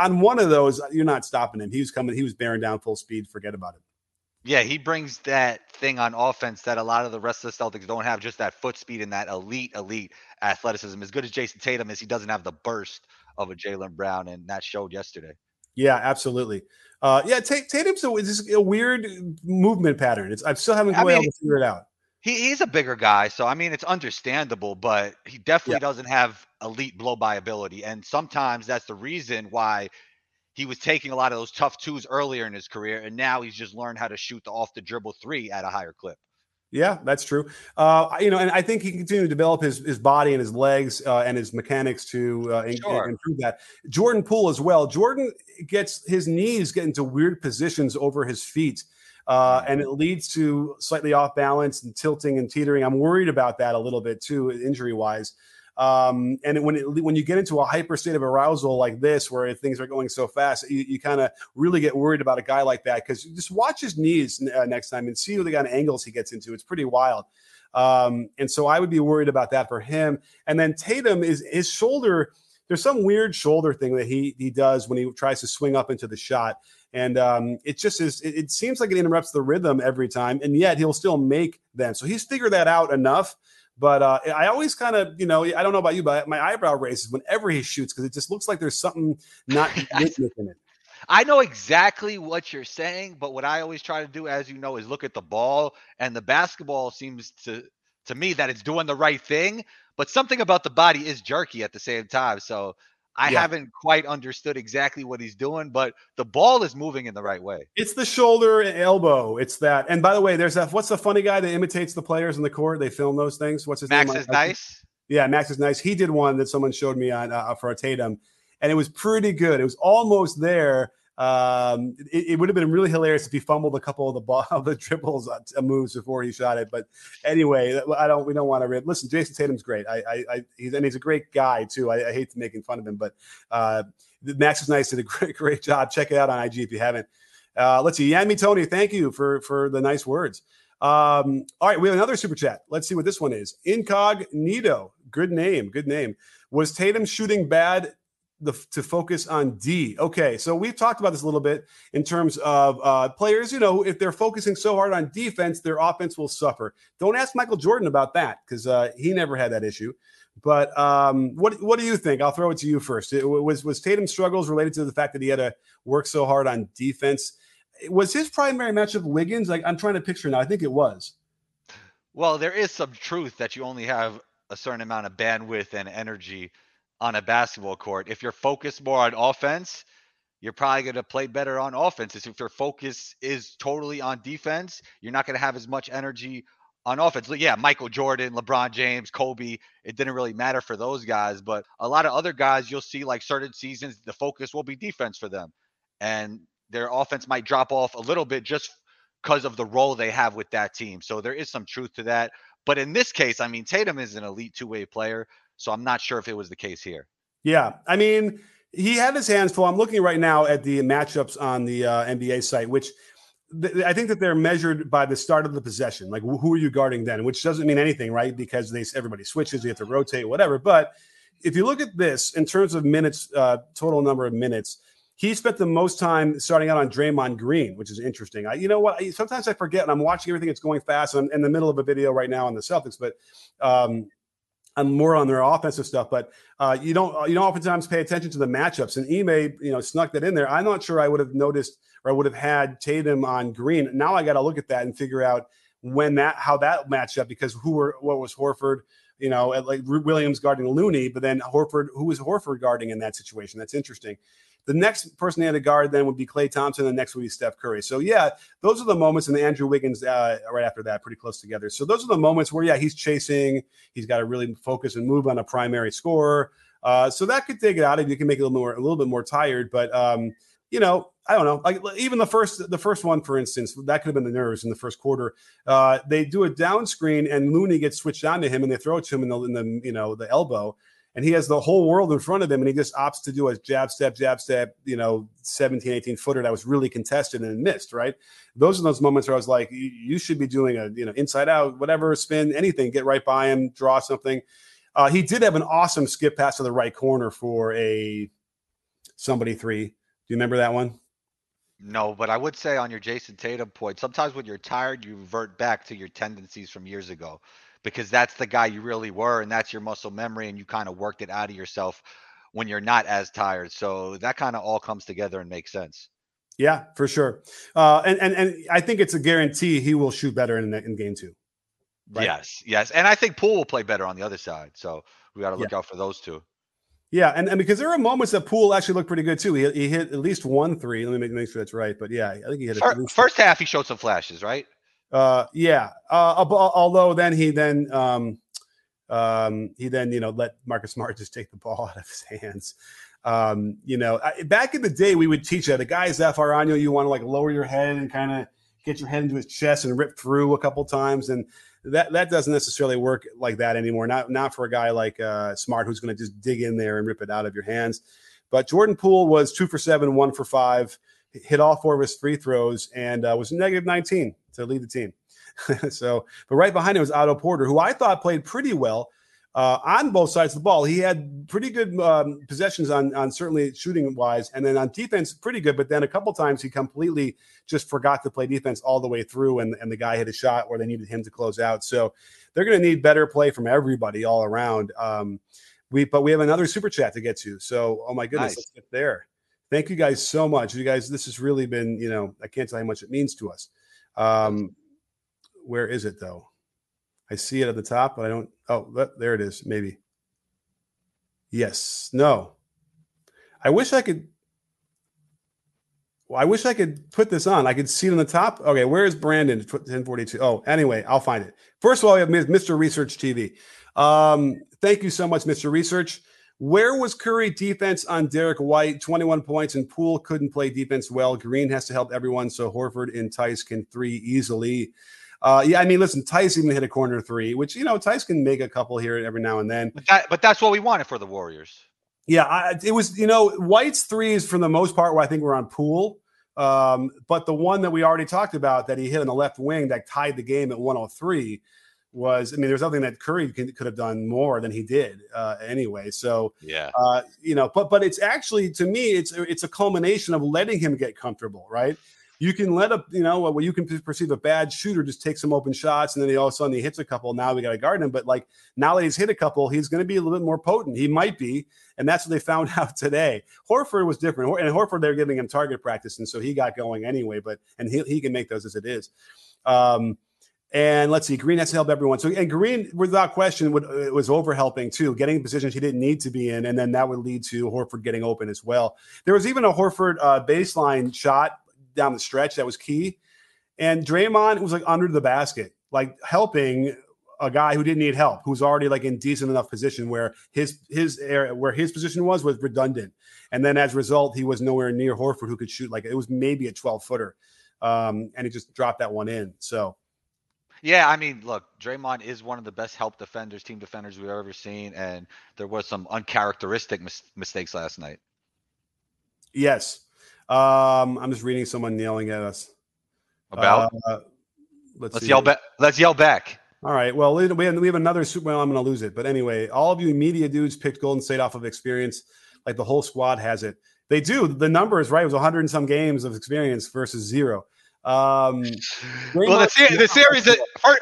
on one of those, you're not stopping him. He was coming, he was bearing down full speed. Forget about it. Yeah, he brings that thing on offense that a lot of the rest of the Celtics don't have, just that foot speed and that elite, elite athleticism. As good as Jayson Tatum is, he doesn't have the burst of a Jaylen Brown, and that showed yesterday. Yeah, absolutely. Uh, yeah, Tatum's a, a weird movement pattern. It's I still haven't been able to figure it out he, he's a bigger guy, so I mean it's understandable, but he definitely yeah. doesn't have elite blow by ability. And sometimes that's the reason why he was taking a lot of those tough twos earlier in his career, and now he's just learned how to shoot the off the dribble three at a higher clip. Yeah, that's true. Uh, you know, and I think he can continue to develop his his body and his legs uh, and his mechanics to uh, sure. improve that. Jordan Poole as well. Jordan gets his knees get into weird positions over his feet uh, and it leads to slightly off balance and tilting and teetering. I'm worried about that a little bit too, injury wise. Um, and when it, when you get into a hyper state of arousal like this, where things are going so fast, you, you kind of really get worried about a guy like that because just watch his knees uh, next time and see the kind of angles he gets into. It's pretty wild. Um, and so I would be worried about that for him. And then Tatum is his shoulder. There's some weird shoulder thing that he he does when he tries to swing up into the shot and um, it just is. It, it, seems like it interrupts the rhythm every time, and yet he'll still make them. So he's figured that out enough. But uh, I always kind of, you know, I don't know about you, but my eyebrow raises whenever he shoots because it just looks like there's something not in it. I know exactly what you're saying, but what I always try to do, as you know, is look at the ball, and the basketball seems to to me that it's doing the right thing, but something about the body is jerky at the same time. So I yeah. haven't quite understood exactly what he's doing, but the ball is moving in the right way. It's the shoulder and elbow. It's that. And by the way, there's that. What's the funny guy that imitates the players in the court? They film those things. What's his Max name? Max is nice. Yeah, Max is nice. He did one that someone showed me on uh, for a Tatum, and it was pretty good. It was almost there um, it, it, would have been really hilarious if he fumbled a couple of the ball, the dribbles uh, moves before he shot it. But anyway, I don't. We don't want to rip. Listen, Jayson Tatum's great. I, I, I he's and he's a great guy too. I, I hate making fun of him, but uh, Max is nice. Did a great, great job. Check it out on IG if you haven't. Uh, let's see. Yanmi Tony, thank you for for the nice words. Um, all right, we have another super chat. Let's see what this one is. Incognito, good name, good name. Was Tatum shooting bad the, to focus on D. Okay, so we've talked about this a little bit in terms of uh, players. You know, if they're focusing so hard on defense, their offense will suffer. Don't ask Michael Jordan about that because uh, he never had that issue. But um, what what do you think? I'll throw it to you first. It, was was Tatum's struggles related to the fact that he had to work so hard on defense? Was his primary matchup Wiggins? Like I'm trying to picture now. I think it was. Well, there is some truth that you only have a certain amount of bandwidth and energy on a basketball court. If you're focused more on offense, you're probably going to play better on offense. If your focus is totally on defense, you're not going to have as much energy on offense. Yeah, Michael Jordan, LeBron James, Kobe, it didn't really matter for those guys, but a lot of other guys you'll see like certain seasons the focus will be defense for them. And their offense might drop off a little bit just because of the role they have with that team. So there is some truth to that. But in this case, I mean, Tatum is an elite two way player. So I'm not sure if it was the case here. Yeah. I mean, he had his hands full. I'm looking right now at the matchups on the uh, NBA site, which th- I think that they're measured by the start of the possession. Like, who are you guarding then? Which doesn't mean anything, right? Because they everybody switches, you have to rotate, whatever. But if you look at this in terms of minutes, uh, total number of minutes, he spent the most time starting out on Draymond Green, which is interesting. I, you know what? Sometimes I forget, and I'm watching everything that's going fast. I'm in the middle of a video right now on the Celtics, but um, I'm more on their offensive stuff, but uh, you don't you don't oftentimes pay attention to the matchups. And Ime, you know, snuck that in there. I'm not sure I would have noticed or I would have had Tatum on Green. Now I got to look at that and figure out when that how that matched up because who were what was Horford, you know, like Williams guarding Looney, but then Horford, who was Horford guarding in that situation? That's interesting. The next person they had to guard then would be Klay Thompson. The next would be Steph Curry. So yeah, those are the moments, and Andrew Wiggins uh, right after that, pretty close together. So those are the moments where yeah, he's chasing. He's got to really focus and move on a primary scorer. Uh, so that could take it out of you. Can make it a little more, a little bit more tired. But um, you know, I don't know. Like even the first, the first one, for instance, that could have been the nerves in the first quarter. Uh, they do a down screen, and Looney gets switched on to him, and they throw it to him in the, in the you know the elbow and he has the whole world in front of him and he just opts to do a jab step jab step you know 17 18 footer that was really contested and missed right? Those are those moments where i was like you should be doing a you know inside out whatever spin anything get right by him draw something. Uh, he did have an awesome skip pass to the right corner for a somebody three. Do you remember that one? No, but I would say on your Jayson Tatum point, sometimes when you're tired, you revert back to your tendencies from years ago because that's the guy you really were and that's your muscle memory and you kind of worked it out of yourself when you're not as tired. So that kind of all comes together and makes sense. Yeah, for sure. Uh, and, and and I think it's a guarantee he will shoot better in in game two. Right? Yes, yes, and I think Poole will play better on the other side. So we got to look yeah. out for those two. Yeah, and, and because there are moments that Poole actually looked pretty good too. He, he hit at least one three. Let me make, make sure that's right. But yeah, I think he hit first, first half. He showed some flashes, right? Uh, yeah. Uh, although then he then um, um, he then you know let Marcus Smart just take the ball out of his hands. Um, you know, back in the day, we would teach that a guy's Zafarano, you want to like lower your head and kind of get your head into his chest and rip through a couple times, and that that doesn't necessarily work like that anymore. Not not for a guy like uh, Smart who's going to just dig in there and rip it out of your hands. But Jordan Poole was two for seven, one for five, hit all four of his free throws, and uh, was negative 19 to lead the team. so, but right behind him was Otto Porter, who I thought played pretty well uh, on both sides of the ball. He had pretty good um, possessions on, on certainly shooting wise, and then on defense, pretty good. But then a couple times he completely just forgot to play defense all the way through, and, and the guy hit a shot where they needed him to close out. So they're going to need better play from everybody all around. Um, we but we have another super chat to get to. So oh my goodness, nice. let's get there. Thank you guys so much. You guys, this has really been, you know, I can't tell you how much it means to us. Um, where is it though? I see it at the top, but I don't. Oh, there it is. Maybe. Yes. No. I wish I could. Well, I wish I could put this on. I could see it on the top. Okay, where is Brandon? 1042. Oh, anyway, I'll find it. First of all, we have Mr. Research TV. Um, thank you so much, Mr. Research. Where was Curry defense on Derrick White? 21 points, and Poole couldn't play defense well. Green has to help everyone, so Horford and Theis can three easily. Uh, yeah, I mean, listen, Theis even hit a corner three, which you know Theis can make a couple here every now and then. But, that, but that's what we wanted for the Warriors. Yeah, I, it was you know White's threes for the most part. Where I think we're on Poole, um, but the one that we already talked about that he hit on the left wing that tied the game at 103 was I mean, there's nothing that Curry could, could have done more than he did uh, anyway. So yeah, uh, you know, but but it's actually to me, it's it's a culmination of letting him get comfortable, right? you can let a you know what you can perceive a bad shooter just take some open shots and then he all of a sudden he hits a couple. Now we got to guard him. But like now that he's hit a couple, he's going to be a little bit more potent. He might be, and that's what they found out today. Horford was different, and Horford they're giving him target practice, and so he got going anyway. But and he he can make those as it is. Um, and let's see, Green has to help everyone. So, and Green, without question, would, uh, was over helping too, getting positions he didn't need to be in, and then that would lead to Horford getting open as well. There was even a Horford uh, baseline shot down the stretch that was key. And Draymond was like under the basket, like helping a guy who didn't need help, who's already like in decent enough position where his his where his position was was redundant. And then as a result, he was nowhere near Horford who could shoot like it was maybe a 12 footer. Um, and he just dropped that one in. So yeah, I mean, look, Draymond is one of the best help defenders, team defenders we've ever seen, and there was some uncharacteristic mis- mistakes last night. Yes, um, I'm just reading someone yelling at us. About? Uh, let's, let's yell back. Let's yell back. All right. Well, we have, we have another super. Well, I'm going to lose it. But anyway, all of you media dudes picked Golden State off of experience. Like the whole squad has it. They do. The number is right. It was 100 and some games of experience versus zero. Um, well, the, ser- the series, is,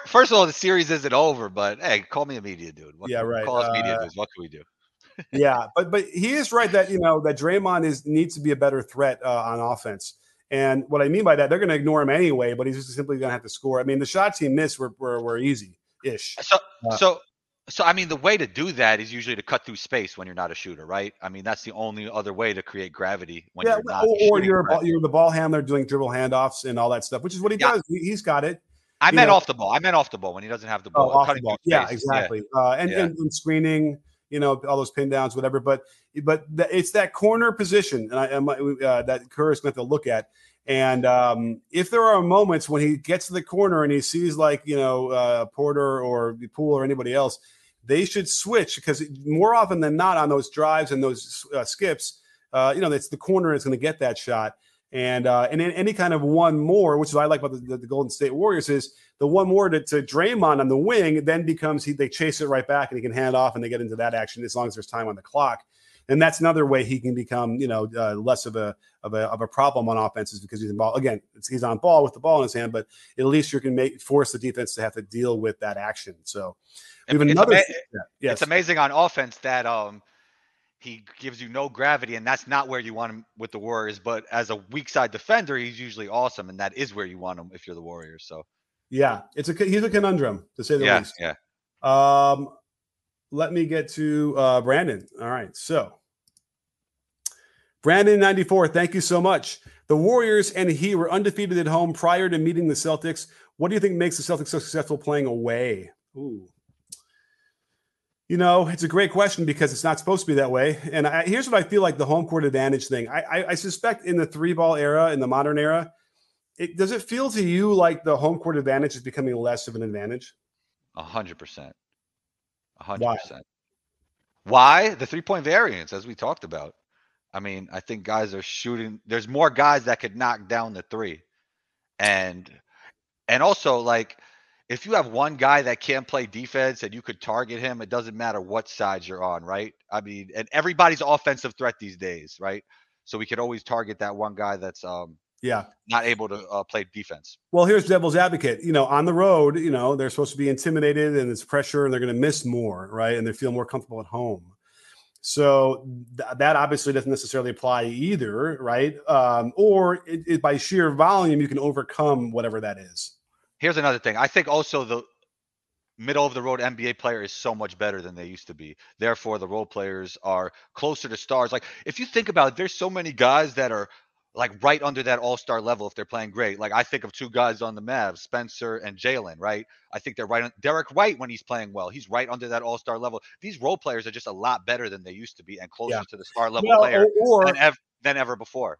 first of all, the series isn't over, but hey, call me a media dude. What, yeah, right. Call us media uh, dudes. What can we do? yeah, but but he is right that you know that Draymond is needs to be a better threat uh, on offense. And what I mean by that, they're going to ignore him anyway, but he's just simply going to have to score. I mean, the shots he missed were were, were easy ish. So uh, so so I mean, the way to do that is usually to cut through space when you're not a shooter, right? I mean, that's the only other way to create gravity when yeah, you're not. Or, or you're ball, you're the ball handler doing dribble handoffs and all that stuff, which is what he yeah. does. He, has got it. I meant know. off the ball. I meant off the ball when he doesn't have the oh, ball. Oh, off the ball. Yeah, exactly. Yeah. Uh, and, and, and screening you know, all those pin downs, whatever. But but it's that corner position, and I uh, that Kerr is going to look at. And um, if there are moments when he gets to the corner and he sees like you know uh, Porter or Poole or anybody else, they should switch because more often than not on those drives and those uh, skips, uh, you know, it's the corner is going to get that shot. And uh, and any kind of one more, which is what I like about the, the, Golden State Warriors, is the one more to, to Draymond on the wing then becomes he they chase it right back and he can hand off and they get into that action as long as there's time on the clock. And that's another way he can become, you know, uh, less of a, of a of a problem on offenses because he's in ball again. he's on ball with the ball in his hand, but at least you can make force the defense to have to deal with that action. So have another. Ama- yes. It's amazing on offense that um he gives you no gravity, and that's not where you want him with the Warriors. But as a weak side defender, he's usually awesome, and that is where you want him if you're the Warriors. So yeah, it's a he's a conundrum to say the yeah, least. Yeah. Um, let me get to uh, Brandon. All right, so Brandon ninety four. Thank you so much. The Warriors and he were undefeated at home prior to meeting the Celtics. What do you think makes the Celtics so successful playing away? Ooh. You know, it's a great question because it's not supposed to be that way. And I, here's what I feel like the home court advantage thing. I, I, I suspect in the three ball era, in the modern era, it, does it feel to you like the home court advantage is becoming less of an advantage? A hundred percent. A hundred percent. Why the three point variance, as we talked about? I mean, I think guys are shooting. There's more guys that could knock down the three, and and also like if you have one guy that can't play defense and you could target him, it doesn't matter what side you're on, right? I mean, and everybody's offensive threat these days, right? So we could always target that one guy that's um yeah. Not able to uh, play defense. Well, here's devil's advocate. You know, on the road, you know, they're supposed to be intimidated and it's pressure and they're going to miss more, right? And they feel more comfortable at home. So th- that obviously doesn't necessarily apply either, right? Um, or it, it, by sheer volume, you can overcome whatever that is. Here's another thing. I think also the middle of the road NBA player is so much better than they used to be. Therefore, the role players are closer to stars. Like if you think about it, there's so many guys that are like right under that all star level if they're playing great. Like I think of two guys on the Mavs, Spencer and Jalen, right? I think they're right on Derrick White when he's playing well. He's right under that all star level. These role players are just a lot better than they used to be and closer yeah. to the star level well, player or, than, ev- than ever before.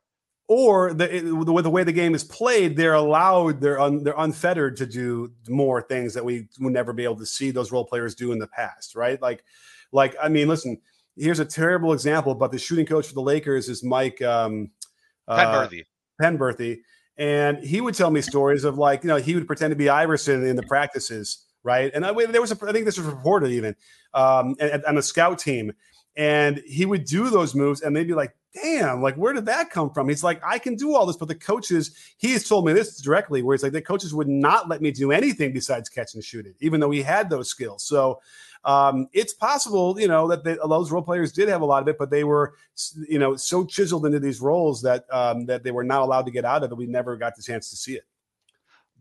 Or the with the way the game is played, they're allowed, they're un, they're unfettered to do more things that we would never be able to see those role players do in the past, right? Like, like I mean, listen, here's a terrible example, but the shooting coach for the Lakers is Mike. Um, Penberthy. Uh, Penberthy. And he would tell me stories of like, you know, he would pretend to be Iverson in the practices, right? And I, there was, a, I think this was reported even um, on a scout team. And he would do those moves and they'd be like, damn, like, where did that come from? He's like, I can do all this. But the coaches, he has told me this directly, where he's like, the coaches would not let me do anything besides catch and shoot it, even though he had those skills. So, um, it's possible, you know, that they, those role players did have a lot of it, but they were, you know, so chiseled into these roles that um, that they were not allowed to get out of it. We never got the chance to see it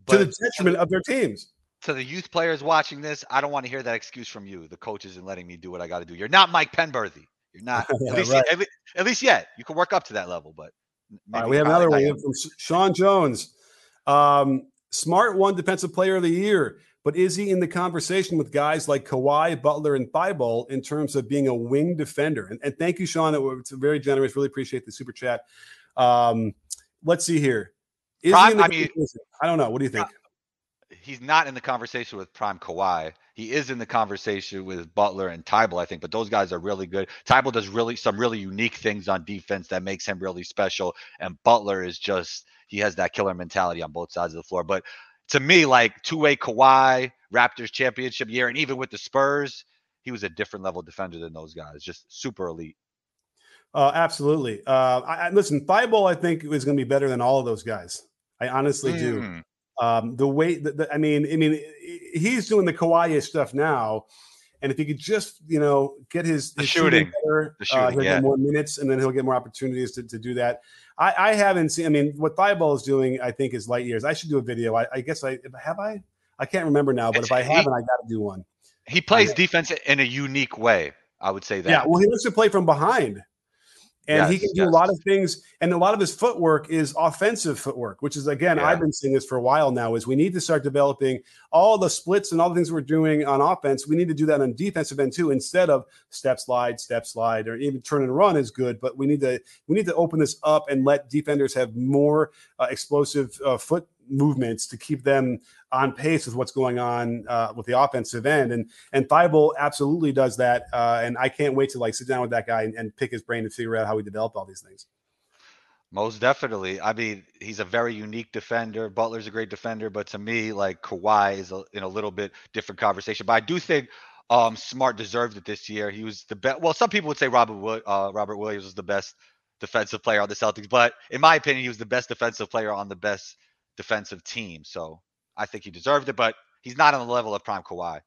but to the detriment of their teams. To the youth players watching this, I don't want to hear that excuse from you, the coaches, and letting me do what I got to do. You're not Mike Penberthy. You're not. yeah, at, least, right. at, at, least yet. You can work up to that level, but. Right, we have another one from Sean Jones. Um, smart one defensive player of the year. But is he in the conversation with guys like Kawhi, Butler, and Thybulle in terms of being a wing defender? And, and thank you, Sean. It's very generous. Really appreciate the super chat. Um, let's see here. Is Prime, I mean, I don't know. What do you think? He's not in the conversation with Prime Kawhi. He is in the conversation with Butler and Thybulle, I think, but those guys are really good. Thybulle does really some really unique things on defense that makes him really special, and Butler is just he has that killer mentality on both sides of the floor. But to me, like two way Kawhi, Raptors championship year, and even with the Spurs, he was a different level defender than those guys. Just super elite. Uh, absolutely. Uh, I, listen, Thybulle, I think is going to be better than all of those guys. I honestly mm. do. Um, the way that I mean, I mean, he's doing the Kawhi stuff now, and if he could just, you know, get his, his shooting, better, the shooting uh, he'll yeah. get more minutes, and then he'll get more opportunities to, to do that. I, I haven't seen. I mean, what Thybulle is doing, I think, is light years. I should do a video. I, I guess I have I. I can't remember now, but it's, if I haven't, I got to do one. He plays defense in a unique way. I would say that. Yeah, well, he looks to play from behind and yes, he can do yes. a lot of things and a lot of his footwork is offensive footwork which is again yeah. i've been saying this for a while now is we need to start developing all the splits and all the things we're doing on offense we need to do that on defensive end too instead of step slide step slide or even turn and run is good but we need to we need to open this up and let defenders have more uh, explosive uh, foot movements to keep them on pace with what's going on uh, with the offensive end. And and Thybulle absolutely does that. Uh, and I can't wait to like sit down with that guy and, and pick his brain to figure out how we develop all these things. Most definitely. I mean, he's a very unique defender. Butler's a great defender, but to me, like Kawhi is a, in a little bit different conversation. But I do think um, Smart deserved it this year. He was the best. Well, some people would say Robert uh, Robert Williams was the best defensive player on the Celtics, but in my opinion, he was the best defensive player on the best defensive team. So I think he deserved it, but he's not on the level of prime Kawhi.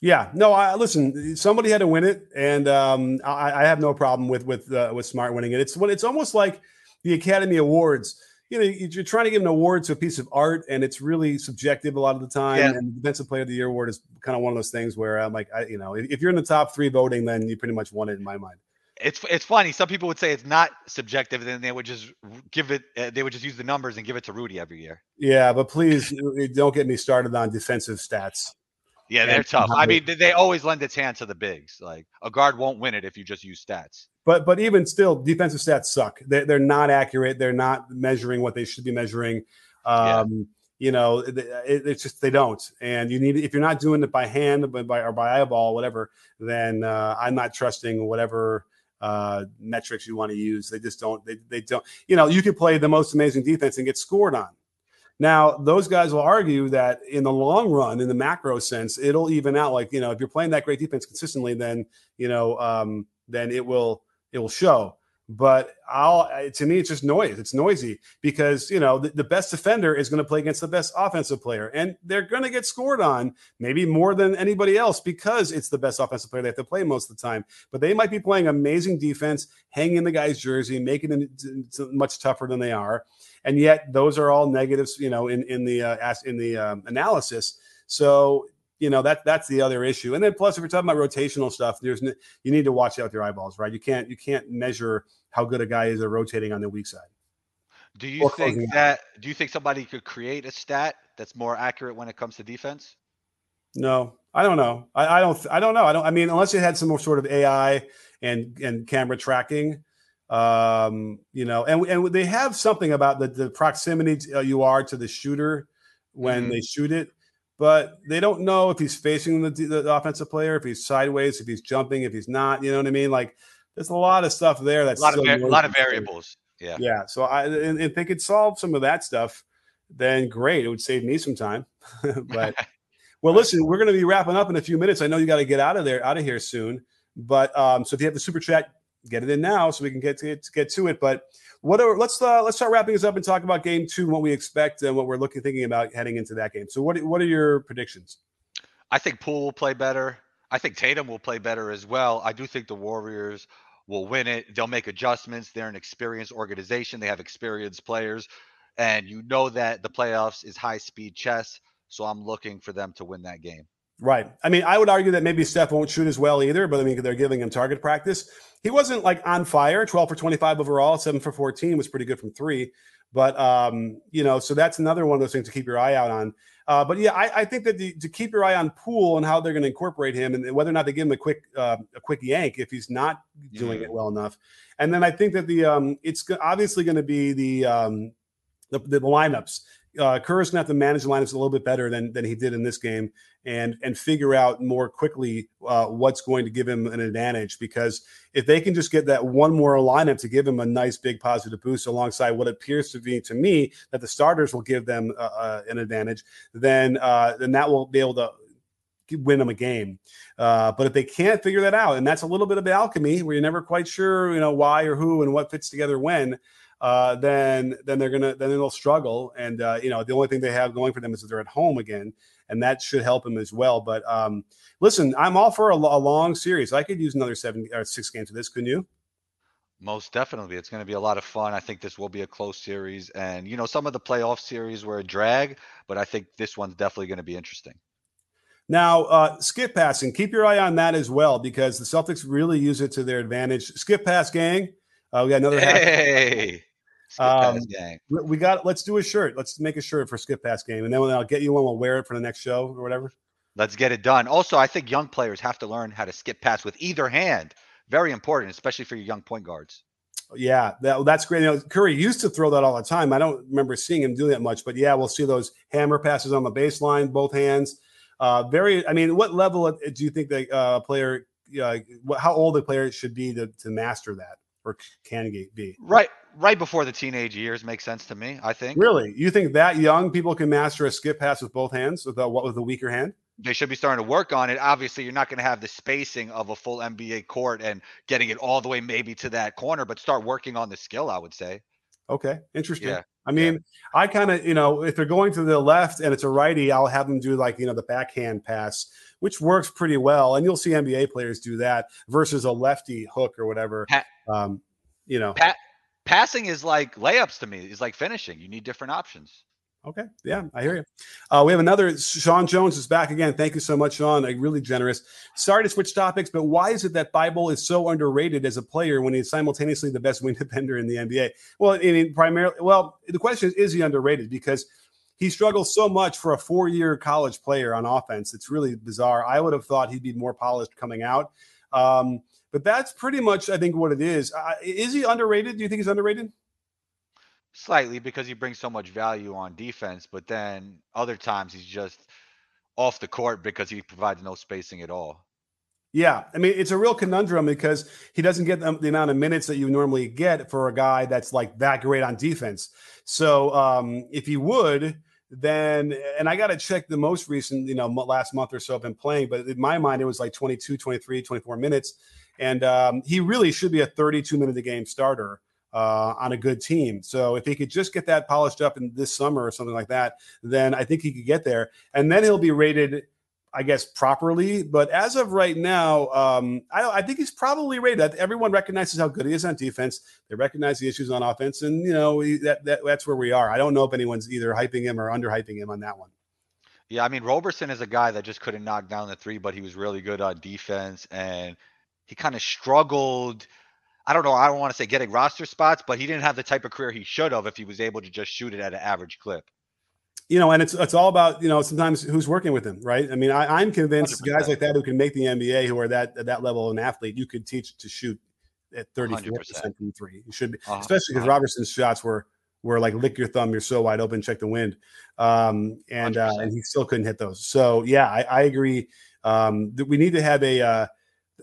Yeah, no. I listen. Somebody had to win it, and um, I, I, have no problem with with uh, with Smart winning it. It's when it's almost like the Academy Awards. You know, you're trying to give an award to a piece of art, and it's really subjective a lot of the time. Yeah. And the Defensive Player of the Year award is kind of one of those things where I'm like, I, you know, if you're in the top three voting, then you pretty much won it in my mind it's it's funny. Some people would say it's not subjective, and then they would just give it. Uh, they would just use the numbers and give it to Rudy every year. Yeah, but please don't get me started on defensive stats. Yeah, they're tough. I mean, they always lend its hand to the bigs. Like a guard won't win it if you just use stats. But but even still, defensive stats suck. They're, they're not accurate. They're not measuring what they should be measuring. Um, yeah. You know, it, it's just they don't. And you need if you're not doing it by hand, but by or by eyeball, whatever. Then uh, I'm not trusting whatever uh, metrics you want to use. They just don't. They, they don't. You know, you could play the most amazing defense and get scored on. Now, those guys will argue that in the long run, in the macro sense, it'll even out. Like you know, if you're playing that great defense consistently, then you know, um, then it will it will show. But I'll to me, it's just noise. It's noisy because you know the, the best defender is going to play against the best offensive player, and they're going to get scored on maybe more than anybody else because it's the best offensive player they have to play most of the time. But they might be playing amazing defense, hanging the guy's jersey, making it much tougher than they are, and yet those are all negatives, you know, in in the uh, in the um, analysis. So you know that that's the other issue. And then plus, if you're talking about rotational stuff, there's you need to watch out with your eyeballs, right? You can't you can't measure how good a guy is at rotating on the weak side. Do you think that? Do you think somebody could create a stat that's more accurate when it comes to defense? No, I don't know. I, I don't. I don't know. I don't. I mean, unless you had some more sort of AI and and camera tracking, um, you know, and and they have something about the the proximity uh, you are to the shooter when mm-hmm. they shoot it, but they don't know if he's facing the, the offensive player, if he's sideways, if he's jumping, if he's not. You know what I mean? Like there's a lot of stuff there that's a lot, of, a lot of variables. Yeah. Yeah. So I, and if they could solve some of that stuff, then great. It would save me some time. but well, listen, we're going to be wrapping up in a few minutes. I know you got to get out of there, out of here soon. But um, so if you have the super chat, get it in now so we can get to get, to, get to it. But whatever, let's uh, let's start wrapping this up and talk about game two what we expect and what we're looking thinking about heading into that game. So what what are your predictions? I think Poole will play better. I think Tatum will play better as well. I do think the Warriors will win it. They'll make adjustments. They're an experienced organization. They have experienced players. And you know that the playoffs is high speed chess. So I'm looking for them to win that game. Right. I mean, I would argue that maybe Steph won't shoot as well either, but I mean, they're giving him target practice. He wasn't like on fire, 12 for 25 overall, 7 for 14 was pretty good from three. But, um, you know, so that's another one of those things to keep your eye out on. Uh, but yeah, I, I think that the, to keep your eye on Poole and how they're going to incorporate him, and whether or not they give him a quick uh, a quick yank if he's not doing it well enough. And then I think that the um, it's obviously going to be the, um, the the lineups uh, going to have to manage the lineups a little bit better than than he did in this game, and and figure out more quickly uh, what's going to give him an advantage. Because if they can just get that one more lineup to give him a nice big positive boost alongside what appears to be to me that the starters will give them uh, uh an advantage, then uh, then that will be able to win them a game. Uh, but if they can't figure that out, and that's a little bit of alchemy where you're never quite sure, you know, why or who and what fits together when. Uh, then then they're gonna then they'll struggle, and uh, you know the only thing they have going for them is that they're at home again, and that should help them as well. But um, listen, I'm all for a, a long series. I could use another seven or six games of this. Couldn't you? Most definitely. It's going to be a lot of fun. I think this will be a close series. And, you know, some of the playoff series were a drag, but I think this one's definitely going to be interesting. Now, uh, skip passing, keep your eye on that as well because the Celtics really use it to their advantage. Skip pass gang. Uh, we got another. Half. Hey, skip Um. We we got. Let's do a shirt. Let's make a shirt for skip pass game, and then I'll get you one. We'll wear it for the next show or whatever. Let's get it done. Also, I think young players have to learn how to skip pass with either hand. Very important, especially for your young point guards. Yeah, that, that's great. You know, Curry used to throw that all the time. I don't remember seeing him do that much, but yeah, we'll see those hammer passes on the baseline, both hands. Uh, very. I mean, what level do you think the uh, player? Uh, how old a player should be to, to master that, or can be? Right, right before the teenage years makes sense to me. I think Really, you think that young people can master a skip pass with both hands with a, what with a weaker hand? they should be starting to work on it. Obviously, you're not going to have the spacing of a full NBA court and getting it all the way maybe to that corner, but start working on the skill. I would say. Okay, interesting. Yeah, I mean, I kind of, you know, if they're going to the left and it's a righty, I'll have them do like, you know, the backhand pass, which works pretty well. And you'll see NBA players do that versus a lefty hook or whatever. Pa- Um, you know, Pa- passing is like layups to me. Is like finishing. You need different options. okay. Yeah, I hear you. Uh, we have another. Sean Jones is back again. Thank you so much, Sean. Like, really generous. Sorry to switch topics, but why is it that Thybulle is so underrated as a player when he's simultaneously the best wing defender in the NBA? Well, I mean, primarily, well, the question is, is he underrated? Because he struggles so much for a four-year college player on offense. It's really bizarre. I would have thought he'd be more polished coming out. Um, but that's pretty much, I think, what it is. Uh, is he underrated? Do you think he's underrated? Slightly because he brings so much value on defense, but then other times he's just off the court because he provides no spacing at all. Yeah, I mean it's a real conundrum because he doesn't get the, the amount of minutes that you normally get for a guy that's like that great on defense. So um, if he would, then and I got to check the most recent, you know, last month or so I've been playing, but in my mind it was like 22, 23, 24 minutes, and um, he really should be a 32 minute a game starter uh, on a good team. So if he could just get that polished up in this summer or something like that, then I think he could get there, and then he'll be rated I guess properly. But as of right now, um, I, I think he's probably rated. Everyone recognizes how good he is on defense. They recognize the issues on offense, and you know that, that that's where we are. I don't know if anyone's either hyping him or underhyping him on that one. Yeah, I mean Roberson is a guy that just couldn't knock down the three, but he was really good on defense, and he kind of struggled. I don't know. I don't want to say getting roster spots, but he didn't have the type of career he should have if he was able to just shoot it at an average clip. You know, and it's it's all about you know sometimes who's working with him, right? I mean, I, I'm convinced 100%. guys like that who can make the NBA, who are that at that level of an athlete, you could teach to shoot at 34 percent from three. You should be, especially because Roberson's shots were were like lick your thumb, you're so wide open, check the wind, um, and uh, and he still couldn't hit those. So yeah, I, I agree. Um, that we need to have a uh,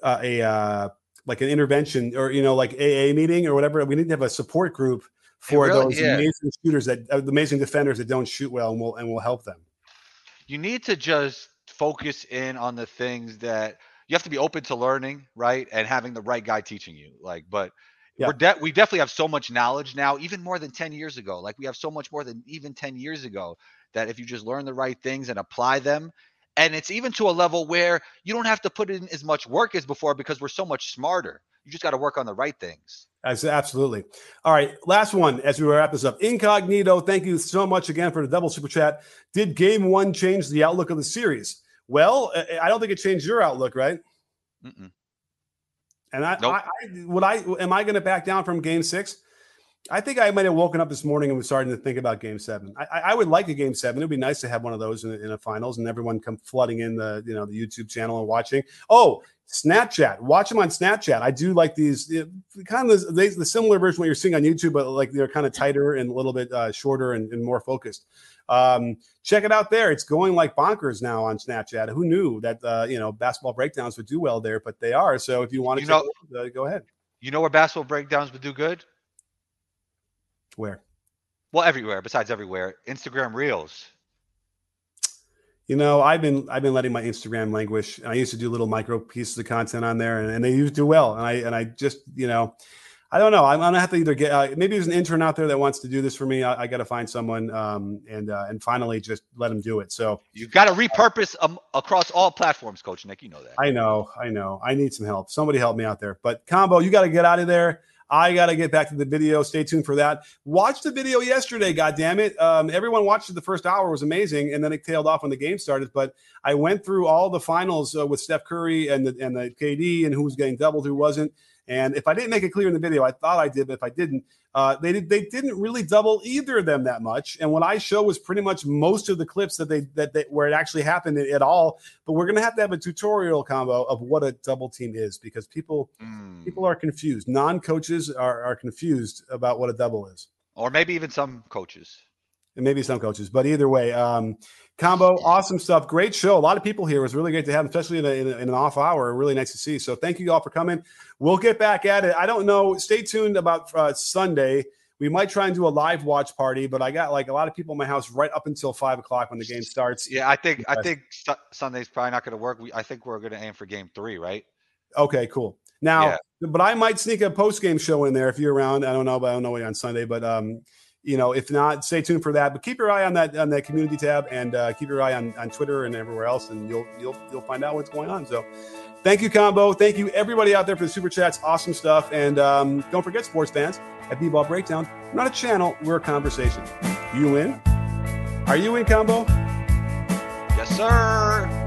uh, a uh, like an intervention or you know like AA meeting or whatever. We need to have a support group for really- those amazing shooters that uh, the amazing defenders that don't shoot well, and will and will help them. you need to just focus in on the things that you have to be open to learning, right? And having the right guy teaching you. Like, but Yeah. we're de- we definitely have so much knowledge now, even more than 10 years ago. Like we have so much more than even 10 years ago that if you just learn the right things and apply them, and it's even to a level where you don't have to put in as much work as before because we're so much smarter. You just got to work on the right things. Absolutely. All right, last one as we wrap this up. Incognito, thank you so much again for the double super chat. Did game one change the outlook of the series? Well, I- I don't think it changed your outlook, right? Mm-mm. And I, Nope. I, I would I am I going to back down from game six? I think I might have woken up this morning and was starting to think about game seven. I, I would like a game seven. It'd be nice to have one of those in, in a finals and everyone come flooding in the you know the YouTube channel and watching. Oh, Snapchat, watch them on Snapchat. I do like these kind of the, the similar version what you're seeing on YouTube, but like they're kind of tighter and a little bit uh, shorter and, and more focused. Um, check it out there. It's going like bonkers now on Snapchat. Who knew that uh, you know basketball breakdowns would do well there? But they are. So if you want to You know- out, uh, go ahead. You know where basketball breakdowns would do good? Where? Well, everywhere, besides everywhere. Instagram Reels. you know, I've been I've been letting my Instagram languish. And I used to do little micro pieces of content on there, and, and they used to do well. And I and I just you know, I don't know. I'm, I'm gonna have to either get uh, maybe there's an intern out there that wants to do this for me. I, I got to find someone um, and uh, and finally just let them do it. So you got to repurpose um, across all platforms, Coach Nick. You know that. I know, I know. I need some help. Somebody help me out there. But combo, you got to get out of there. I got to get back to the video. Stay tuned for that. Watch the video yesterday. God damn it! Um, everyone watched it. The first hour was amazing, and then it tailed off when the game started. But I went through all the finals uh, with Steph Curry and the and the KD and who was getting doubled, who wasn't. And if I didn't make it clear in the video, I thought I did, but if I didn't, uh, they did, they didn't really double either of them that much. And what I show was pretty much most of the clips that they that they, where it actually happened at all. But we're gonna have to have a tutorial combo of what a double team is because people mm. people are confused. Non coaches are, are confused about what a double is, or maybe even some coaches and maybe some coaches. But either way, um, combo, awesome stuff. Great show. A lot of people here. It was really great to have, especially in, a, in, a, in, an off hour. Really nice to see. So thank you all for coming. We'll get back at it. I don't know. Stay tuned about uh, Sunday. We might try and do a live watch party, but I got like a lot of people in my house right up until five o'clock when the game starts. Yeah, I think I think su- Sunday's probably not going to work. We, I think we're going to aim for game three, right? Okay, cool. Now, yeah. but I might sneak a post game show in there if you're around. I don't know, but I don't know on Sunday. But um, you know, if not, stay tuned for that. But keep your eye on that on that community tab and uh, keep your eye on, on Twitter and everywhere else, and you'll you'll you'll find out what's going on. So, thank you, Combo. Thank you, everybody out there for the super chats. Awesome stuff. And um, don't forget, sports fans, at B-Ball Breakdown, we're not a channel, we're a conversation. You in? Are you in, Combo? Yes, sir.